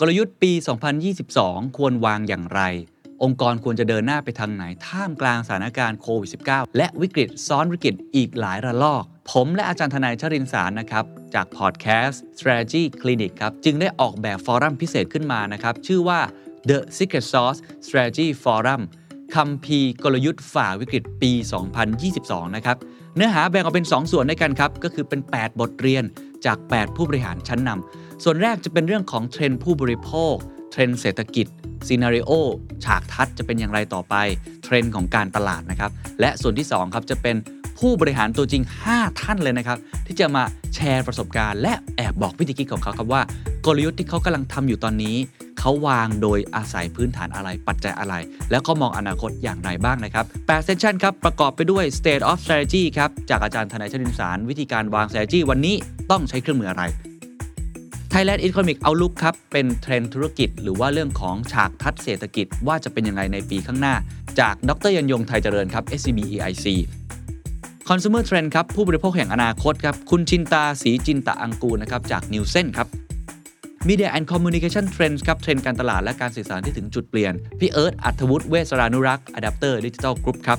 กลยุทธ์ปี 2022 ควรวางอย่างไร องค์กรควรจะเดินหน้าไปทางไหน ท่ามกลางสถานการณ์โควิด -19 และวิกฤตซ้อนวิกฤตอีกหลายระลอก ผมและอาจารย์ทนายชรินสารนะครับ จากพอดแคสต์ Strategy Clinic ครับ จึงได้ออกแบบฟอรัมพิเศษขึ้นมานะครับ ชื่อว่า The Secret Sauce Strategy Forum คัมภีร์กลยุทธ์ฝ่าวิกฤตปี 2022 นะครับ เนื้อหาแบ่งออกเป็น 2 ส่วนด้วยกันครับ ก็คือเป็น 8 บทเรียนจาก 8 ผู้บริหารชั้นนำ ส่วนแรกจะเป็นเรื่องของเทรนด์ผู้บริโภค เทรนด์เศรษฐกิจ scenario ฉากทัศน์จะเป็นอย่างไรต่อไป เทรนด์ของการตลาดนะครับ และส่วนที่2ครับจะเป็นผู้บริหารตัวจริง 5 ท่านเลยนะครับ ที่จะมาแชร์ประสบการณ์ และแอบบอกวิธีคิดของเขาครับว่ากลยุทธ์ที่เขากำลังทำอยู่ตอนนี้ เขาวางโดยอาศัยพื้นฐานอะไรปัจจัยอะไร แล้วก็มองอนาคตอย่างไรบ้างนะครับ8 session ครับ ประกอบไปด้วย state of strategy ครับ จากอาจารย์ธนัยชรินทร์สาร วิธีการวาง strategy วันนี้ต้องใช้เครื่องมืออะไร Thailand Economic Outlook ครับ เป็นเทรนธุรกิจ หรือว่าเรื่องของฉากทัศเศรษฐกิจว่าจะเป็นยังไงในปีข้างหน้า จากดรยันยงไทยเจริญครับ SCB EIC Consumer Trend ครับ ผู้บริโภคแห่งอนาคตครับ คุณชินตาสีจินตะอังกูนะครับ จาก Nielsen ครับ Media and Communication Trends ครับ เทรนด์การตลาดและการสื่อสารที่ถึงจุดเปลี่ยน พี่เอิร์ธอัธวุฒิเวสรานุรักษ์ Adapter Digital Group ครับ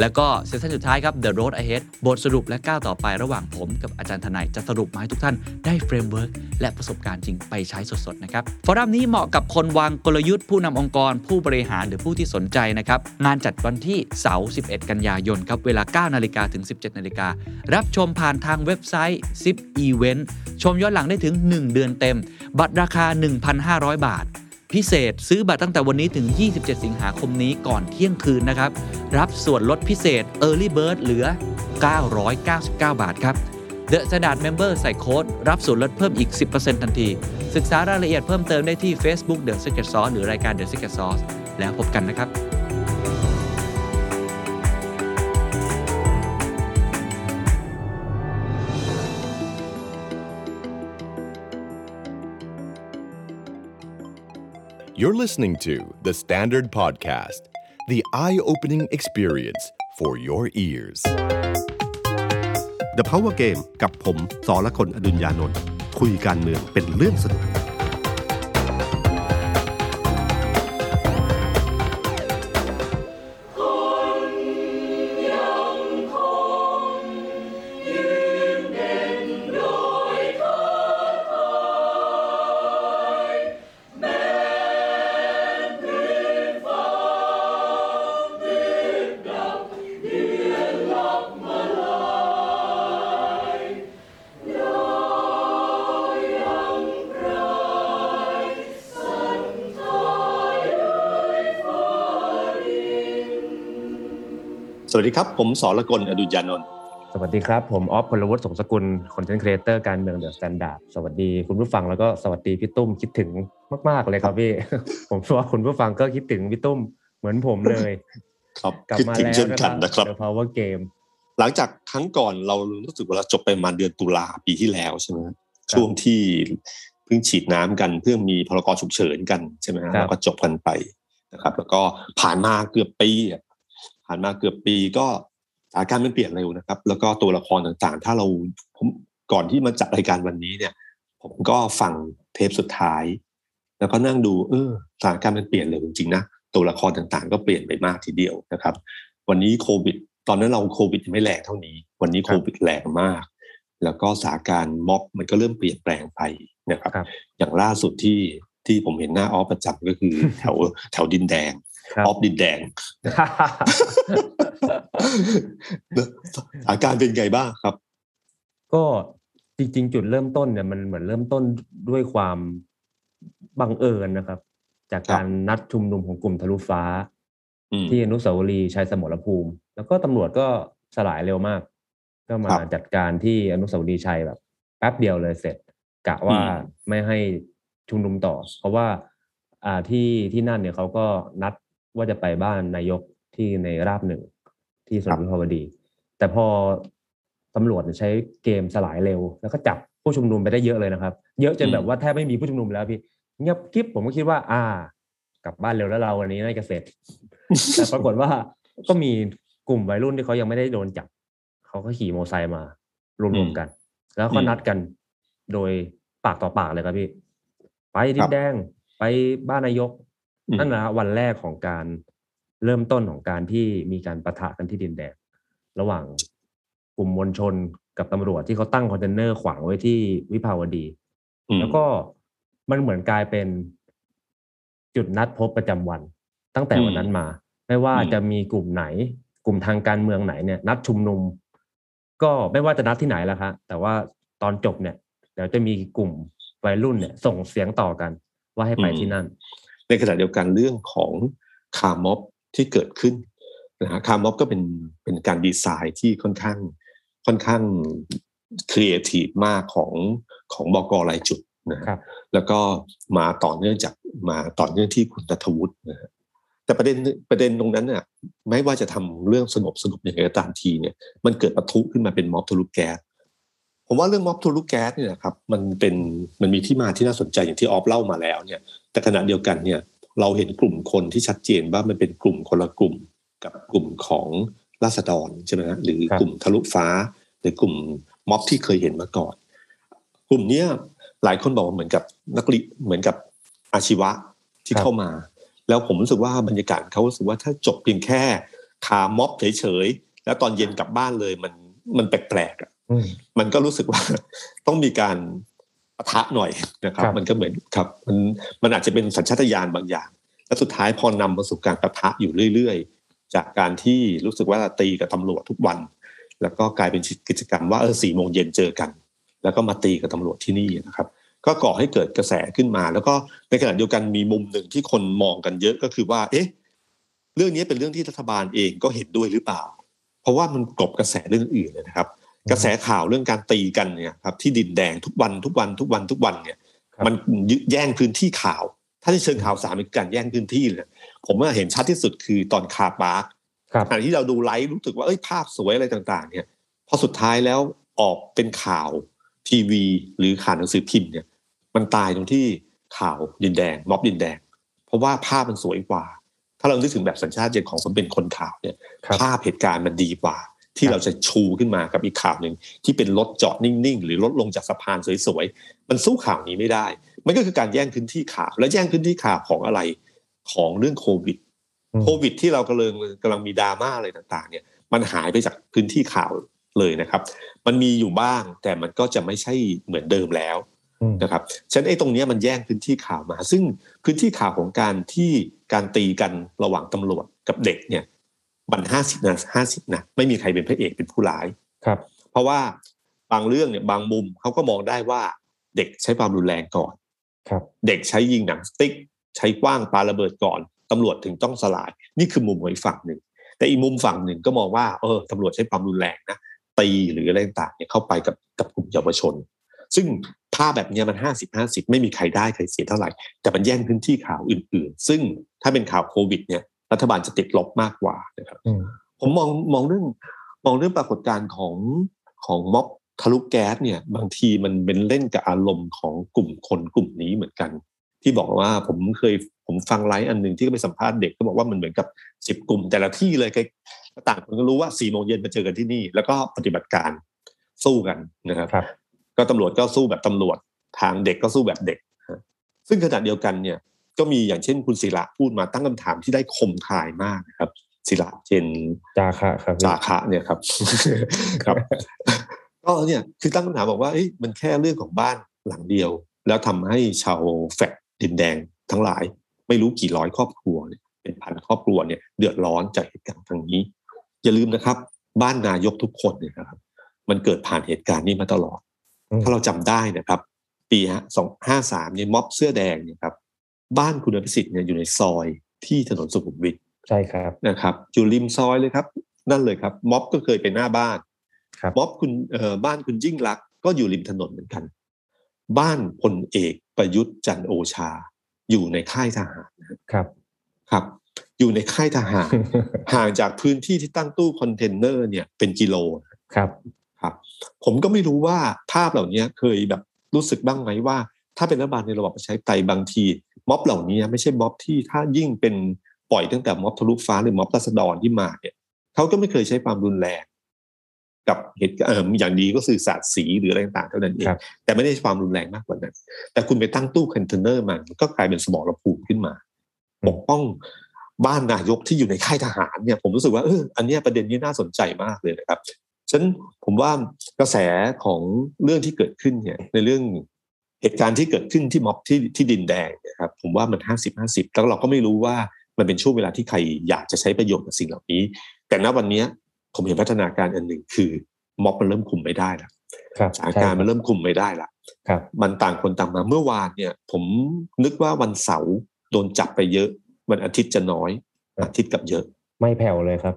แล้วก็เซสชั่นสุดท้ายครับ The Road Ahead บทสรุปและก้าวต่อไประหว่างผมกับอาจารย์ทนายจะสรุปมาให้ทุกท่านได้ framework และประสบการณ์จริงไปใช้สดๆนะครับ forum นี้เหมาะกับคนวางกลยุทธ์ผู้นำองค์กร ผู้บริหารหรือผู้ที่สนใจนะครับงานจัดวันที่เสาร์11 กันยายนครับเวลา 9 นาฬิกาถึง 17 นาฬิการับชมผ่านทางเว็บไซต์ ZIP Event ชมย้อนหลังได้ถึง 1 เดือนเต็ม บัตรราคา 1,500 บาท พิเศษ ซื้อบัตรตั้งแต่วันนี้ถึง 27 สิงหาคมนี้ก่อนเที่ยงคืนนะครับ รับส่วนลดพิเศษ Early Bird เหลือ 999 บาทครับ The Standard Member ใส่โค้ด รับส่วนลดเพิ่มอีก 10%ทันที ศึกษารายละเอียดเพิ่มเติมได้ที่ Facebook The Secret Sauce หรือรายการ The Secret Sauce แล้วพบกันนะครับ You're listening to The Standard Podcast, the eye opening experience for your ears. The Power Game กับผมสอละคนอดุญญานนท์คุยการเมืองเป็นเรื่องสนุก วัสดีครับ ผมสอละกลอดุญญานนท์สวัสดีครับ ผมออฟพลวุฒิสงสกุล content creator การเมือง THE STANDARD สวัสดีคุณผู้ฟังแล้วก็สวัสดีพี่ตุ้มคิดถึงมาก ๆ เลยครับพี่ ผมเชื่อว่าคุณผู้ฟังก็คิดถึงพี่ตุ้มเหมือนผมเลย ครับกลับคิดมาถึงแล้วเช่นกันนะครับ The Power Game หลังจากครั้งก่อนเรารู้สึกว่าเราจบไปประมาณเดือนตุลาปีที่แล้วใช่ไหมช่วงที่เพิ่งฉีดน้ำกันเพื่อมีพรกฉุกเฉินกันใช่ไหมฮะครับแล้วก็จบกันไปนะครับ แล้วก็ผ่านมาเกือบปีอะ ผ่านมาเกือบปีก็สถานการณ์มันเปลี่ยนเร็วนะครับ แล้วก็ตัวละครต่างๆ ถ้าเราผมก่อนที่มาจัดรายการวันนี้เนี่ย ผมก็ฟังเทปสุดท้าย แล้วก็นั่งดู เออสถานการณ์มันเปลี่ยนเร็วจริงๆนะตัวละครต่างๆ ก็เปลี่ยนไปมากทีเดียวนะครับ วันนี้โควิด ตอนนั้นเราโควิดยังไม่แรงเท่านี้ วันนี้ครัโคบวิดแรงมาก แล้วก็สถานการณ์ม็อบมันก็เริ่มเปลี่ยนแปลงไปนะครับครับอย่างล่าสุดที่ที่ผมเห็นหน้าออฟประจำก็คือแถวแถวดินแดงครับ ออฟดินแดงสถานการณ์เป็นไงบ้างครับ ก็จริง ๆ จุดเริ่มต้นเนี่ยมันเหมือนเริ่มต้นด้วยความบังเอิญนะครับ จากการนัดชุมนุมของกลุ่มทะลุฟ้าอืมที่อนุสาวรีย์ชัยสมรภูมิ แล้วก็ตำรวจก็สลายเร็วมาก ก็มาครับจัดการที่อนุสาวรีย์ชัยแบบแป๊บเดียวเลยเสร็จกะว่าอืมไม่ให้ชุมนุมต่อ เพราะว่าอ่าที่ที่นั่นเนี่ยเขาก็นัด ว่าจะไปบ้านนายกที่ในราบหนึ่งที่สวนวิภาวดี แต่พอตำรวจใช้เกมสลายเร็ว แล้วก็จับผู้ชุมนุมไปได้เยอะเลยนะครับ เยอะจนแบบว่าแทบไม่มีผู้ชุมนุมแล้วพี่เงียบกิ๊บผมก็คิดว่า อ่า กลับบ้านเร็วแล้วเราวันนี้น่าจะเสร็จแต่ปรากฏว่าก็มีกลุ่มวัยรุ่นที่เขายังไม่ได้โดนจับเขาก็ขี่มอเตอร์ไซค์มารวมๆกัน แล้วก็นัดกันโดยปากต่อปากเลยครับพี่ ไปดินแดง ไปบ้านนายก อืมนั่นนะวันแรกของการเริ่มต้นของการที่มีการปะทะกันที่ดินแดงระหว่างกลุ่มมวลชนกับตำรวจที่เขาตั้งคอนเทนเนอร์ขวางไว้ที่วิภาวดีอืมแล้วก็มันเหมือนกลายเป็นจุดนัดพบประจำวัน ตั้งแต่วันนั้นมา ไม่ว่าอืมจะมีกลุ่มไหน กลุ่มทางการเมืองไหนเนี่ย นัดชุมนุม ก็ไม่ว่าจะนัดที่ไหนแล้วครับแต่ว่าตอนจบเนี่ยเดี๋ยวจะมีกลุ่มวัยรุ่นเนี่ย ส่งเสียงต่อกันว่าให้ไปที่นั่น ในขณะเดียวกันเรื่องของคาร์ม็อบที่เกิดขึ้นนะฮะคาร์ม็อบก็เป็นเป็นการดีไซน์ที่ค่อนข้างค่อนข้างครีเอทีฟมากของของบกรายจุดนะฮะครับแล้วก็มาต่อเนื่องจากมาต่อเนื่องที่คุณนัทวุฒินะฮะแต่ประเด็นประเด็นตรงนั้นน่ะไม่ว่าจะทำเรื่องสงบสงบอย่างไรก็ตามทีเนี่ย มันเกิดปะทุขึ้นมาเป็นม็อบทะลุแก๊สผมว่าเรื่องม็อบทะลุแก๊สเนี่ยนะครับมันเป็นมันมีที่มาที่น่าสนใจอย่างที่ออฟเล่ามาแล้วเนี่ยแต่ขณะเดียวกันเนี่ยเราเห็นกลุ่มคนที่ชัดเจนว่ามันเป็นกลุ่มคนละกลุ่มกับกลุ่มของราษฎรใช่ไหมฮะหรือครับกลุ่มทะลุฟ้าหรือกลุ่มม็อบที่เคยเห็นมาก่อน กลุ่มเนี้ยหลายคนบอกว่าเหมือนกับนักเรียนเหมือนกับอาชีวะที่เข้ามา แล้วผมรู้สึกว่าบรรยากาศเขารู้สึกว่าถ้าจบเพียงแค่คาม็อบเฉยๆแล้วตอนเย็นกลับบ้านเลยมันมันแปลกๆอะอืมมันก็รู้สึกว่าต้องมีการ ปะทะหน่อยนะครับครับ มันก็เหมือนครับมันมันอาจจะเป็นสัญชาตญาณบางอย่าง และสุดท้ายพอนำมาสู่การปะทะอยู่เรื่อยๆ จากการที่รู้สึกว่าตีกับตำรวจทุกวัน แล้วก็กลายเป็นกิจกรรมว่าเออสี่โมงเย็นเจอกัน แล้วก็มาตีกับตำรวจที่นี่นะครับ ก็ก่อให้เกิดกระแสขึ้นมา แล้วก็ในขณะเดียวกันมีมุมหนึ่งที่คนมองกันเยอะก็คือว่า เอ๊ะ เรื่องนี้เป็นเรื่องที่รัฐบาลเองก็เห็นด้วยหรือเปล่า เพราะว่ามันกลบกระแสเรื่องอื่นเลยนะครับ กระแสข่าวเรื่องการตีกันเนี่ยครับที่ดินแดงทุกวันทุกวันทุกวันทุกวันเนี่ยครับมันยึดแย่งพื้นที่ข่าว ถ้าในเชิงข่าวสารเป็นการแย่งพื้นที่เลยผมว่าเห็นชัดที่สุดคือตอนคาปาร์คครับขณะที่เราดูไลฟ์รู้สึกว่าเอ้ยภาพสวยอะไรต่าง ๆ เนี่ยพอสุดท้ายแล้วออกเป็นข่าวทีวี หรือข่าวหนังสือพิมพ์เนี่ย มันตายตรงที่ข่าวดินแดง ม็อบดินแดง เพราะว่าภาพมันสวยกว่า ถ้าเรานึกถึงแบบสัญชาติเย็นของคนเป็นคนข่าวเนี่ยครับภาพเหตุการณ์มันดีกว่า ที่ครับเราจะชูขึ้นมากับอีกข่าวหนึ่งที่เป็นรถจอดนิ่งๆ หรือรถลงจากสะพานสวยๆ มันสู้ข่าวนี้ไม่ได้ มันก็คือการแย่งพื้นที่ข่าว และแย่งพื้นที่ข่าวของอะไรของเรื่องโควิดอืมโควิด ที่เรากำลังกำลังมีดราม่าอะไรต่างๆ เนี่ย มันหายไปจากพื้นที่ข่าวเลยนะครับ มันมีอยู่บ้างแต่มันก็จะไม่ใช่เหมือนเดิมแล้วอืมนะครับฉะนันไอ้ตรงเนี้ยมันแย่งพื้นที่ข่าวมา ซึ่งพื้นที่ข่าวของการที่การตีกันระหว่างตำรวจกับเด็กเนี่ย มันห้าสิบนะห้าสิบนะไม่มีใครเป็นพระเอกเป็นผู้ร้ายครับ เพราะว่าบางเรื่องเนี่ยบางมุมเขาก็มองได้ว่าเด็กใช้ความรุนแรงก่อนครับ เด็กใช้ยิงหนังสติ๊ก ใช้กว้างปาระเบิดก่อนตำรวจถึงต้องสลาย นี่คือมุมของอีกฝั่งหนึ่ง แต่อีกมุมฝั่งหนึ่งก็มองว่าเออตำรวจใช้ความรุนแรงนะตีหรืออะไรต่างๆเนี่ยเข้าไปกับกับกลุ่มเยาวชน ซึ่งภาพแบบเนี้ยมันห้าสิบห้าสิบไม่มีใครได้ใครเสียเท่าไหร่ แต่มันแย่งพื้นที่ข่าวอื่น ๆ ซึ่งถ้าเป็นข่าวโควิดเนี่ย รัฐบาลจะติดลบมากกว่านะครับอืมผมมองมองเรื่องมองเรื่องปรากฏการณ์ของของม็อบทะลุแก๊สเนี่ย บางทีมันเป็นเล่นกับอารมณ์ของกลุ่มคนกลุ่มนี้เหมือนกัน ที่บอกว่าผมเคยผมฟังไลฟ์อันหนึ่งที่ก็ไปสัมภาษณ์เด็กก็บอกว่ามันเหมือนกับสิบกลุ่ม แต่ละที่เลยก็ต่างคนก็รู้ว่าสี่โมงเย็นมาเจอกันที่นี่ แล้วก็ปฏิบัติการสู้กันนะครับครับก็ตำรวจก็สู้แบบตำรวจทางเด็กก็สู้แบบเด็กฮะซึ่งขณะเดียวกันเนี่ย ก็มีอย่างเช่นคุณศิระพูดมาตั้งคำถามที่ได้คมคายมากนะครับศิระเจนจาคะครับพี่จาคะเนี่ยครับครับ ก็เนี่ยคือตั้งคำถามบอกว่าเอ้ยมันแค่เรื่องของบ้านหลังเดียว แล้วทำให้ชาวแฟลตดินแดงทั้งหลาย ไม่รู้กี่ร้อยครอบครัวเนี่ยเป็นพันครอบครัวเนี่ยเดือดร้อนจากเหตุการณ์ครั้งนี้ อย่าลืมนะครับ บ้านนายกทุกคนเนี่ยนะครับ มันเกิดผ่านเหตุการณ์นี้มาตลอดอืมถ้าเราจำได้นะครับ ปีฮะสองห้าสามเนี่ยม็อบเสื้อแดงเนี่ยครับ บ้านคุณอภิสิทธิ์เนี่ยอยู่ในซอยที่ถนนสุขุมวิทใช่ครับนะครับอยู่ริมซอยเลยครับ นั่นเลยครับ ม็อบก็เคยไปหน้าบ้านครับม็อบคุณเอ่อบ้านคุณยิ่งรักษณ์ก็อยู่ริมถนนเหมือนกัน บ้านพลเอกประยุทธ์จันทร์โอชา อยู่ในค่ายทหารครับครับ อยู่ในค่ายทหาร ห่างจากพื้นที่ที่ตั้งตู้คอนเทนเนอร์เนี่ยเป็นกิโลครับครับ ผมก็ไม่รู้ว่าภาพเหล่านี้เคยแบบรู้สึกบ้างไหมว่า ถ้าเป็นรัฐบาลในระบอบประชาธิปไตยบางที ม็อบเหล่านี้ไม่ใช่ม็อบที่ถ้ายิ่งเป็นปล่อยตั้งแต่ม็อบทะลุฟ้าหรือม็อบราษฎรที่มาเนี่ยเขาก็ไม่เคยใช้ความรุนแรง กับเหตุเอ่ออย่างดีก็สื่อสารสีหรืออะไรต่างๆเท่านั้นเองครับแต่ไม่ได้ความรุนแรงมากกว่านั้น แต่คุณไปตั้งตู้คอนเทนเนอร์มันก็กลายเป็นสมรภูมิขึ้นมาอืมปกป้องบ้านนายกที่อยู่ในค่ายทหารเนี่ยผมรู้สึกว่าเอออันเนี้ยประเด็นนี้น่าสนใจมากเลยนะครับฉะนันผมว่ากระแสของเรื่องที่เกิดขึ้นเนี่ยในเรื่อง เหตุการณ์ที่เกิดขึ้นที่ม็อบที่ที่ดินแดงเนะครับผมว่ามันห้าสิบห้าสิบแล้วเราก็ไม่รู้ว่ามันเป็นช่วงเวลาที่ใครอยากจะใช้ประโยชน์กับสิ่งเหล่านี้ แต่ณวันเนี้ยผมเห็นพัฒนาการอันหนึ่งคือม็อบมันเริ่มคุมไม่ได้แล้วครับสถานการณ์มันเริ่มคุมไม่ได้ละครับมันต่างคนต่างมาเมื่อวานเนี่ย ผมนึกว่าวันเสาร์โดนจับไปเยอะ วันอาทิตย์จะน้อย อาทิตย์กับเยอะ ไม่แผ่วเลยครับ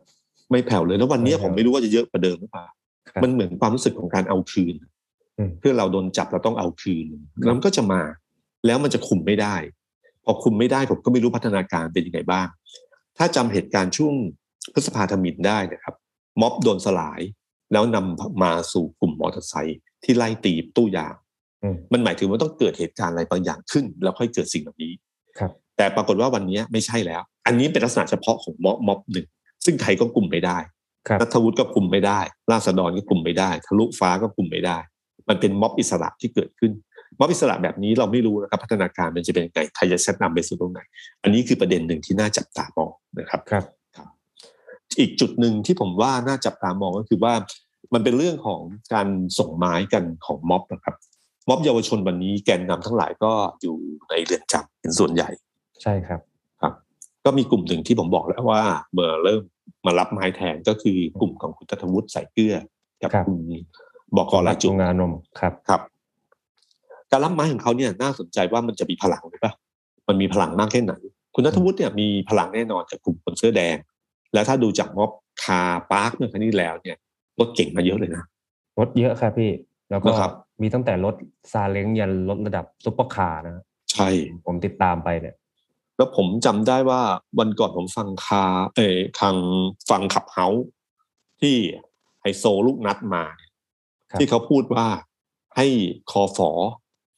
ไม่แผ่วเลยแล้ววันเนี้ยไม่แผ่วผมไม่รู้ว่าจะเยอะกว่าเดิมหรือเปล่าครับมันเหมือนความรู้สึกของการเอาคืนอืม เพื่อเราโดนจับเราต้องเอาคืนแล้วมันก็จะมา แล้วมันจะคุมไม่ได้ พอคุมไม่ได้ผมก็ไม่รู้พัฒนาการเป็นยังไงบ้าง ถ้าจำเหตุการณ์ช่วงพฤษภาธมินได้นะครับ ม็อบโดนสลาย แล้วนำมาสู่กลุ่มมอเตอร์ไซค์ที่ไล่ตีตู้ยางอืมมันหมายถึงว่าต้องเกิดเหตุการณ์อะไรบางอย่างขึ้น แล้วค่อยเกิดสิ่งแบบนี้ครับ แต่ปรากฏว่าวันนี้ไม่ใช่แล้ว อันนี้เป็นลักษณะเฉพาะของม็อบม็อบหนึ่งซึ่งใครก็กลุ่มไม่ได้ครับนัทวุฒิก็กลุ่มไม่ได้ ราษฎรก็กลุ่มไม่ได้ ทะลุฟ้าก็กลุ่มไม่ได้ มันเป็นม็อบอิสระที่เกิดขึ้นม็อบอิสระแบบนี้เราไม่รู้นะครับพัฒนาการมันจะเป็นยังไงใครจะเซตนำไปสู่ตรงไหน อันนี้คือประเด็นหนึ่งที่น่าจับตามองนะครับครับ อีกจุดหนึ่งที่ผมว่าน่าจับตามองก็คือว่ามันเป็นเรื่องของการส่งไม้กันของม็อบนะครับม็อบเยาวชนวันนี้แกนนำทั้งหลายก็อยู่ในเรือนจำเป็นส่วนใหญ่ ใช่ครับครับ ก็มีกลุ่มหนึ่งที่ผมบอกแล้วว่าเมื่อเริ่มมารับไม้แทนก็คือกลุ่มของคุณตัทวุฒิใส่เกลือกับครับคุณ บอกกอลาจุงานนมครับครับ การรับไม้ของเขาเนี่ยน่าสนใจว่ามันจะมีพลังหรือเปล่ามันมีพลังมากแค่ไหน คุณณัฐวุฒิเนี่ยมีพลังแน่นอนจากกลุ่มคนเสื้อแดง แล้วถ้าดูจากม็อบ car park เมื่อครั้งที่แล้วเนี่ยรถเก๋งมาเยอะเลยนะรถเยอะครับพี่ แล้วก็นะครับมีตั้งแต่รถซาเล้งยันรถระดับซุปเปอร์คาร์นะฮะใช่ผมติดตามไปเนี่ย แล้วผมจำได้ว่าวันก่อนผมฟังคลับ เออทางฟัง Clubhouse ที่ไฮโซลูกนัดมาเนี่ยครับ ที่เขาพูดว่าให้คอฝอ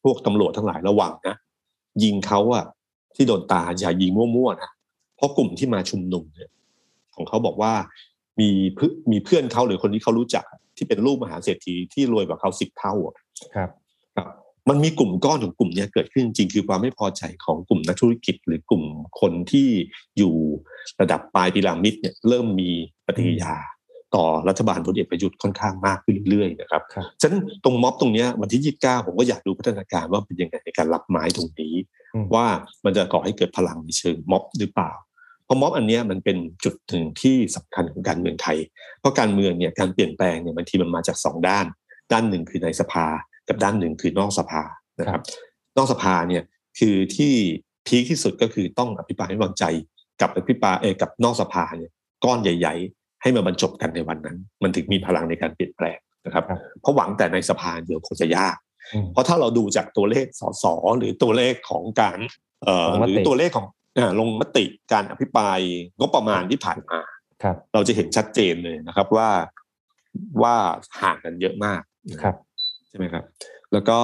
พวกตำรวจทั้งหลายระวังนะยิงเขาอะที่โดนตาอย่ายิงมั่วๆนะเพราะกลุ่มที่มาชุมนุมเนี่ย ของเขาบอกว่ามีเพื่อนมีเพื่อนเขาหรือคนที่เขารู้จักอะที่เป็นลูกมหาเศรษฐีที่รวยกว่าเขาสิบเท่าอะครับ ครับ มันมีกลุ่มก้อนของกลุ่มเนี้ยเกิดขึ้นจริงๆคือความไม่พอใจของกลุ่มนักธุรกิจ หรือกลุ่มคนที่อยู่ระดับปลายพีระมิดเนี่ยเริ่มมีปฏิกิริยา ต่อรัฐบาลพลเอกประยุทธ์ค่อนข้างมากขึ้นเรื่อยๆนะครับครับฉะนั้นตรงม็อบตรงเนี้ยวันที่ 29 ผมก็อยากดูพัฒนาการว่าเป็นยังไงในการรับไม้ตรงนี้อืมว่ามันจะก่อให้เกิดพลังในเชิงม็อบหรือเปล่าเพราะม็อบอันเนี้ยมันเป็นจุดหนึ่งที่สำคัญของการเมืองไทย เพราะการเมืองเนี่ยการเปลี่ยนแปลงเนี่ยบางทีมันมาจากสองด้าน ด้านหนึ่งคือในสภา กับด้านหนึ่งคือนอกสภานะครับ นอกสภาเนี่ยคือที่พีคที่สุดก็คือต้องอภิปรายไม่วางใจ กับอภิปรายเออกับนอกสภาเนี่ยก้อนใหญ่ๆ ให้มาบรรจบกันในวันนั้น มันถึงมีพลังในการเปลี่ยนแปลงนะครับครับเพราะหวังแต่ในสภาเดียวคงจะยากอืมเพราะถ้าเราดูจากตัวเลขสสหรือตัวเลขของการเอ่อลงมติหรือตัวเลขของเอ่อลงมติการอภิปรายงบประมาณที่ผ่านมาครับเราจะเห็นชัดเจนเลยนะครับว่าว่าห่างกันเยอะมากครับใช่ไหมครับ แล้วก็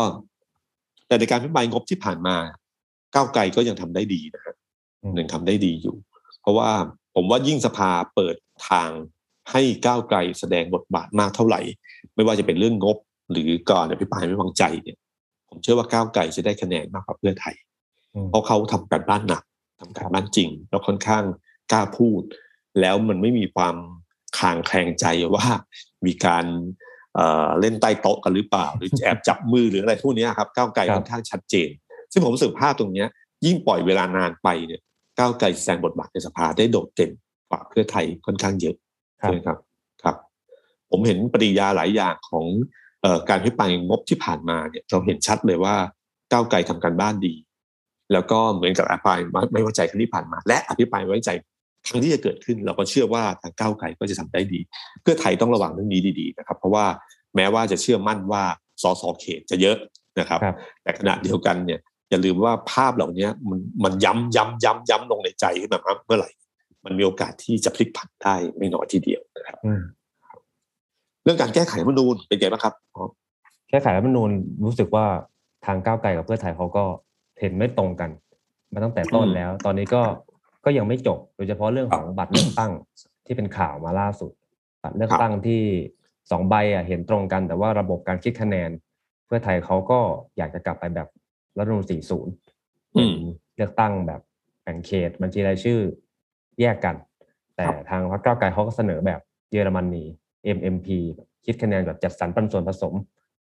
แต่ในการอภิปรายงบที่ผ่านมา ก้าวไกลก็ยังทำได้ดีนะครับอืมยังทำได้ดีอยู่ เพราะว่าผมว่ายิ่งสภาเปิด ทางให้ก้าวไกลแสดงบทบาทมากเท่าไหร่ ไม่ว่าจะเป็นเรื่องงบหรือการอภิปรายไม่วางใจเนี่ย ผมเชื่อว่าก้าวไกลจะได้คะแนนมากกว่าเพื่อไทยอืมเพราะเขาทำการบ้านหนักทำการบ้านจริง แล้วค่อนข้างกล้าพูด แล้วมันไม่มีความคลางแคลงใจว่ามีการเอ่อเล่นใต้โต๊ะกันหรือเปล่า หรือแอบจับมือหรืออะไรพวกเนี้ยครับก้าวไกลครับค่อนข้างชัดเจน ซึ่งผมรู้สึกภาพตรงเนี้ยยิ่งปล่อยเวลานานไปเนี่ยก้าวไกลแสดงบทบาทในสภาได้โดดเด่น กว่าเพื่อไทยค่อนข้างเยอะครับใช่ไหมครับครับ ผมเห็นปฏิกิริยาหลายอย่างของเอ่อการพิปรายงบที่ผ่านมาเนี่ยเราเห็นชัดเลยว่าก้าวไกลทำการบ้านดี แล้วก็เหมือนกับอภิปรายไม่ไว้ใจครั้งที่ผ่านมา และอภิปรายไม่ไว้ใจครั้งที่จะเกิดขึ้น เราก็เชื่อว่าทางก้าวไกลก็จะทำได้ดี เพื่อไทยต้องระวังเรื่องนี้ดีๆนะครับ เพราะว่าแม้ว่าจะเชื่อมั่นว่าสสเขตจะเยอะนะครับครับแต่ขณะเดียวกันเนี่ยอย่าลืมว่าภาพเหล่านี้มันมันย้ำย้ำย้ำย้ำลงในใจขึ้นมาเมื่อไหร่ มันมีโอกาสที่จะพลิกผันได้ไม่น้อยทีเดียวนะครับอืมเรื่องการแก้ไขรัฐธรรมนูญเป็นไงบ้างครับอ๋อแก้ไขรัฐธรรมนูญรู้สึกว่าทางก้าวไกลกับเพื่อไทยเขาก็เห็นไม่ตรงกัน มาตั้งแต่ต้นแล้ว ตอนนี้ก็ก็ยังไม่จบ โดยเฉพาะเรื่องของบัตรเลือกตั้งที่เป็นข่าวมาล่าสุด บัตรเลือกตั้งที่สองใบอะเห็นตรงกัน แต่ว่าระบบการคิดคะแนน เพื่อไทยเขาก็อยากจะกลับไปแบบรัฐธรรมนูญ40อืมเลือกตั้งแบบแบ่งเขตบัญชีรายชื่อ แยกกัน แต่ครับทางพรรคก้าวไกลเขาก็เสนอแบบเยอรมนี MMP คิดคะแนนแบบจัดสรรปันส่วนผสม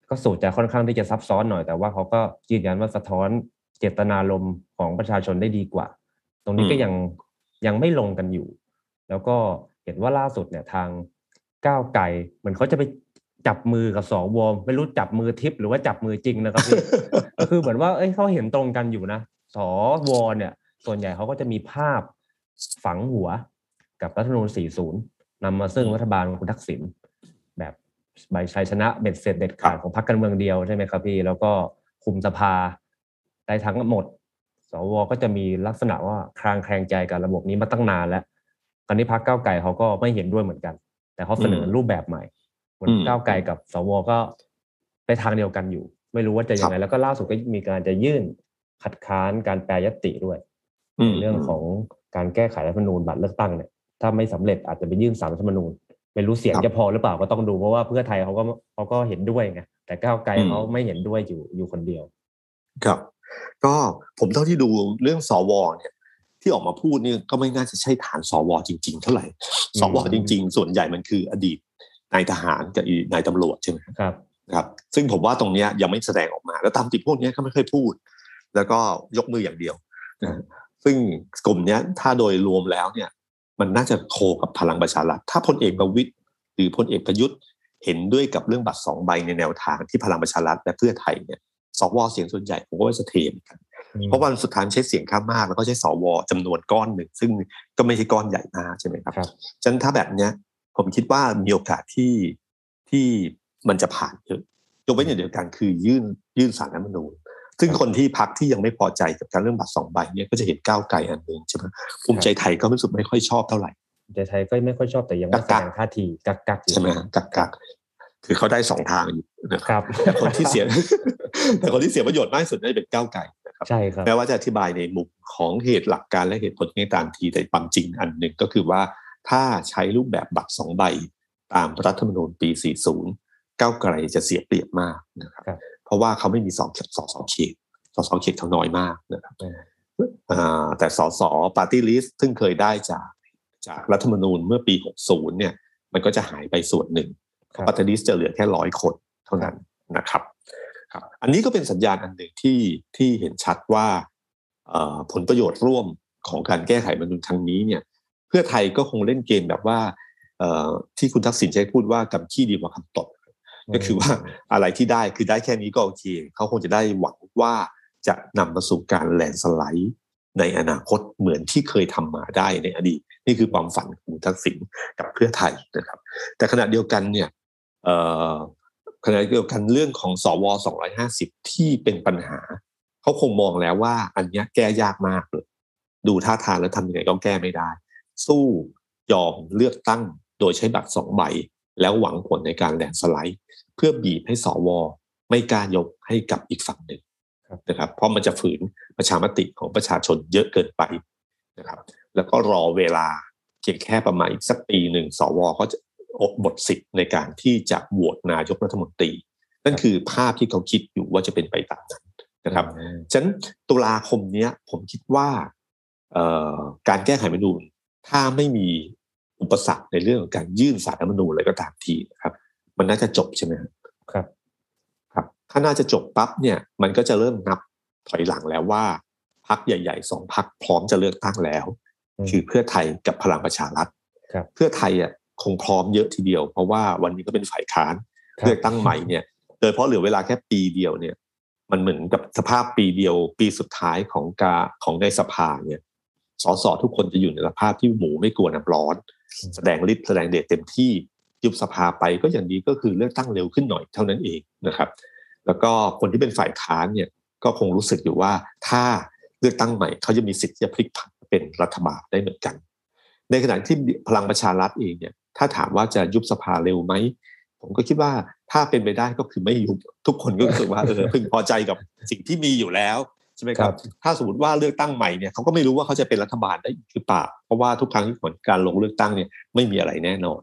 ก็สูตรจะค่อนข้างที่จะซับซ้อนหน่อยแต่ว่าเขาก็ยืนยันว่าสะท้อนเจตนารมณ์ของประชาชนได้ดีกว่า ตรงนี้ก็อืมยังยังไม่ลงกันอยู่ แล้วก็เห็นว่าล่าสุดเนี่ยทางก้าวไกลเหมือนเขาจะไปจับมือกับสวไม่รู้จับมือทิพย์หรือว่าจับมือจริงนะครับพี่ก็คือเหมือนว่าเอ้ยเขาเห็นตรงกันอยู่นะสวเนี่ย ส่วนใหญ่เขาก็จะมีภาพ ฝังหัวกับรัฐธรรมนูญ40 นำมาซึ่งรัฐบาลคุณทักษิณแบบใบชัยชนะเบ็ดเสร็จเด็ดขาดของพรรคการเมืองเดียวใช่ไหมครับพี่ แล้วก็คุมสภาได้ทั้งหมด สวก็จะมีลักษณะว่าคลางแคลงใจกับระบบนี้มาตั้งนานแล้วคราวนี้พรรคก้าวไกลเขาก็ไม่เห็นด้วยเหมือนกัน แต่เขาเสนอรูปแบบใหม่เหมือนอืมก้าวไกลกับสวก็ไปทางเดียวกันอยู่ ไม่รู้ว่าจะยังไง แล้วก็ล่าสุดก็มีการจะยื่นคัดค้านการแปรยตติด้วยอืมในเรื่องของ การแก้ไขรัฐธรรมนูญบัตรเลือกตั้งเนี่ยถ้าไม่สำเร็จอาจจะไปยื่นสารรัฐธรรมนูญไม่รู้เสียงครับจะพอหรือเปล่าก็ต้องดูเพราะว่าเพื่อไทยเขาก็เขาก็เห็นด้วยไงแต่ก้าวไกลอืมเขาไม่เห็นด้วยอยู่อยู่คนเดียว ครับ ก็ผมเท่าที่ดูเรื่องสวเนี่ยที่ออกมาพูดเนี่ยก็ไม่น่าจะใช่ฐานสวจริง ๆ เท่าไหร่อืมสวจริง ๆ ส่วนใหญ่มันคืออดีตนายทหารกับอีนายตำรวจใช่ไหมครับครับ ซึ่งผมว่าตรงเนี้ยยังไม่แสดงออกมา แล้วตามติดพวกเนี้ยเขาไม่เคยพูด แล้วก็ยกมืออย่างเดียวนะ ซึ่งกลุ่มเนี้ยถ้าโดยรวมแล้วเนี่ย มันน่าจะโคกับพลังประชารัฐถ้าพลเอกประวิตยหรือพลเอกประยุทธ์เห็นด้วยกับเรื่องบัตรสองใบในแนวทางที่พลังประชารัฐและเพื่อไทยเนี่ยสวเสียงส่วนใหญ่ผมก็ว่าจะเทเหมอนกันเพราะวันสุดท้ายมันใช้เสียงข้างมากแล้วก็ใช้สวจำนวนก้อนหนึ่งซึ่งก็ไม่ใช่ก้อนใหญ่มากใช่ไหมครับครับฉะนั้นถ้าแบบเนี้ยผมคิดว่ามีโอกาสที่ที่มันจะผ่านเยอะยกเว้นอย่างเดียวกันคือยื่นยื่นสารรัฐธรรมนูญ ซึ่งคนที่พักที่ยังไม่พอใจกับการเรื่องบัตรสองใบเนี่ยก็จะเห็นก้าวไกลอันหนึ่งใช่ไหมภูมิใจไทยก็รู้สึกไม่ค่อยชอบเท่าไหร่ใจไทยก็ไม่ค่อยชอบแต่ยังไม่แสกักดๆงท่าทีกักกักๆอยู่ใช่ไหมฮะกักกักๆคือเขาได้สองทางอยู่นะคครับรับแต่คนที่เสียแต่คนที่เสียประโยชน์มากที่สุดน่าจะเป็นก้าวไกลนะครับใช่ครับแม้ว่าจะอธิบายในมุมของเหตุหลักการและเหตุผลในตามทีแต่ความจริงอันหนึ่งก็คือว่าถ้าใช้รูปแบบบัตรสองใบ ตามรัฐธรรมนูญปี 40 ก้าวไกลจะเสียเปรียบมากนะครับครับ เพราะว่าเขาไม่มีสองสอสอเขตสอสอเขตเขาน้อยมากนะครับอืมอ่าแต่สอสอปาร์ตี้ลิสต์ซึ่งเคยได้จากจากรัฐธรรมนูญเมื่อปี 60 เนี่ย มันก็จะหายไปส่วนหนึ่งครับปาร์ตี้ลิสต์จะเหลือแค่ร้อยคนเท่านั้นนะครับครับ อันนี้ก็เป็นสัญญาณอันหนึ่งที่ที่เห็นชัดว่าเอ่อผลประโยชน์ร่วมของการแก้ไขรัฐธรรมนูญครั้งนี้เนี่ย เพื่อไทยก็คงเล่นเกมแบบว่าเอ่อที่คุณทักษิณใช้พูดว่ากำขี้ดีกว่าคำตด ก็คือว่าอะไรที่ได้คือได้แค่นี้ก็โอเคเขาคงจะได้หวังว่าจะนำมาสู่การแลนด์สไลด์ในอนาคตเหมือนที่เคยทำมาได้ในอดีต นี่คือความฝันของทักษิณกับเพื่อไทยนะครับ แต่ขณะเดียวกันเนี่ยขณะเดียวกันเรื่องของสว250 ที่เป็นปัญหาเขาคงมองแล้วว่าอันนี้แก้ยากมากเลยดูท่าทางแล้วทำยังไงก็แก้ไม่ได้ สู้ยอมเลือกตั้งโดยใช้บัตรสองใบ แล้วหวังผลในการแลนด์สไลด์ พื่อบีบให้สวไม่กล้ายกให้กับอีกฝั่งหนึ่งครับนะครับเพราะมันจะฝืนประชามติของประชาชนเยอะเกินไปนะครับ แล้วก็รอเวลาเพียงแค่ประมาณอีกสักปีหนึ่งสวก็จะอดหมดสิทธิ์ในการที่จะโหวตนายกรัฐมนตรี นั่นคือภาพที่เขาคิดอยู่ว่าจะเป็นไปตามนั้นนะครับอืมฉะนั้นตุลาคมเนี้ยผมคิดว่าเอ่อการแก้ไขรัฐธรรมนูญถ้าไม่มีอุปสรรคในเรื่องของการยื่นสารรัฐธรรมนูญอะไรก็ตามทีนะครับ มันน่าจะจบใช่ไหมครับครับ ครับ ถ้าน่าจะจบปั๊บเนี่ย มันก็จะเริ่มนับถอยหลังแล้วว่าพักใหญ่ๆสองพักพร้อมจะเลือกตั้งแล้วอืมคือเพื่อไทยกับพลังประชารัฐครับเพื่อไทยอะคงพร้อมเยอะทีเดียว เพราะว่าวันนี้ก็เป็นฝ่ายค้านครับเลือกตั้งใหม่เนี่ยโดยเฉพาะเหลือเวลาแค่ปีเดียวเนี่ย มันเหมือนกับสภาพปีเดียว ปีสุดท้ายของกาของในสภาเนี่ยสสทุกคนจะอยู่ในสภาพที่หมูไม่กลัวน้ำร้อน แสดงฤทธิ์แสดงเดชเต็มที่ ยุบสภาไปก็อย่างนี้ก็คือเลือกตั้งเร็วขึ้นหน่อยเท่านั้นเองนะครับ แล้วก็คนที่เป็นฝ่ายค้านเนี่ยก็คงรู้สึกอยู่ว่าถ้าเลือกตั้งใหม่เขาจะมีสิทธิ์ที่จะพลิกผันเป็นรัฐบาลได้เหมือนกัน ในขณะที่พลังประชารัฐเองเนี่ยถ้าถามว่าจะยุบสภาเร็วไหมผมก็คิดว่าถ้าเป็นไปได้ก็คือไม่ยุบทุกคนก็รู้สึกว่าเออพึงพอใจกับสิ่งที่มีอยู่แล้วใช่ไหมครับ ถ้าสมมติว่าเลือกตั้งใหม่เนี่ยเขาก็ไม่รู้ว่าเขาจะเป็นรัฐบาลได้หรือเปล่าเพราะว่าทุกครั้งที่ผลการลงเลือกตั้งเนี่ยไม่มีอะไรแน่นอน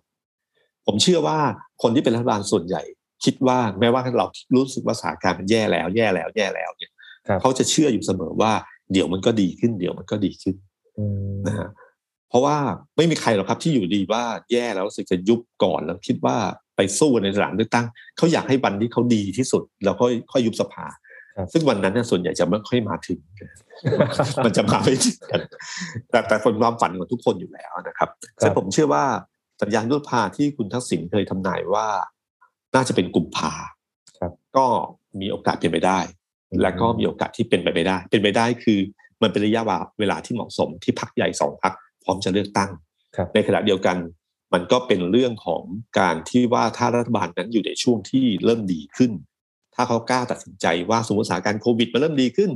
ผมเชื่อว่าคนที่เป็นรัฐบาลส่วนใหญ่ คิดว่าแม้ว่าเรารู้สึกว่าสถานการณ์มันแย่แล้วแย่แล้วแย่แล้วเนี่ยครับเขาจะเชื่ออยู่เสมอว่าเดี๋ยวมันก็ดีขึ้น เดี๋ยวมันก็ดีขึ้นอืมนะฮะเพราะว่าไม่มีใครหรอกครับที่อยู่ดีว่าแย่แล้วรู้สึกจะยุบก่อนแล้วคิดว่าไปสู้ในสนามเลือกตั้งเขาอยากให้วันที่เขาดีที่สุด แล้วค่อยค่อยยุบสภาครับซึ่งวันนั้นเนี่ยส่วนใหญ่จะไม่ค่อยมาถึง มันจะมาไม่ถึงกันแต่แต่คนความฝันของทุกคนอยู่แล้วนะครับซึ่งผมเชื่อว่า สัญญาณยุบสภาที่คุณทักษิณเคยทำนายว่า น่าจะเป็นกุมภาครับ ก็มีโอกาสเป็นไปได้ และก็มีโอกาสที่เป็นไปไม่ได้ เป็นไปได้คือมันเป็นระยะเวลาที่เหมาะสมที่พักใหญ่สองพักพร้อมจะเลือกตั้งครับในขณะเดียวกันมันก็เป็นเรื่องของการที่ว่าถ้ารัฐบาลนั้นอยู่ในช่วงที่เริ่มดีขึ้น ถ้าเขากล้าตัดสินใจว่าสมมติสถานการณ์โควิดมันเริ่มดีขึ้น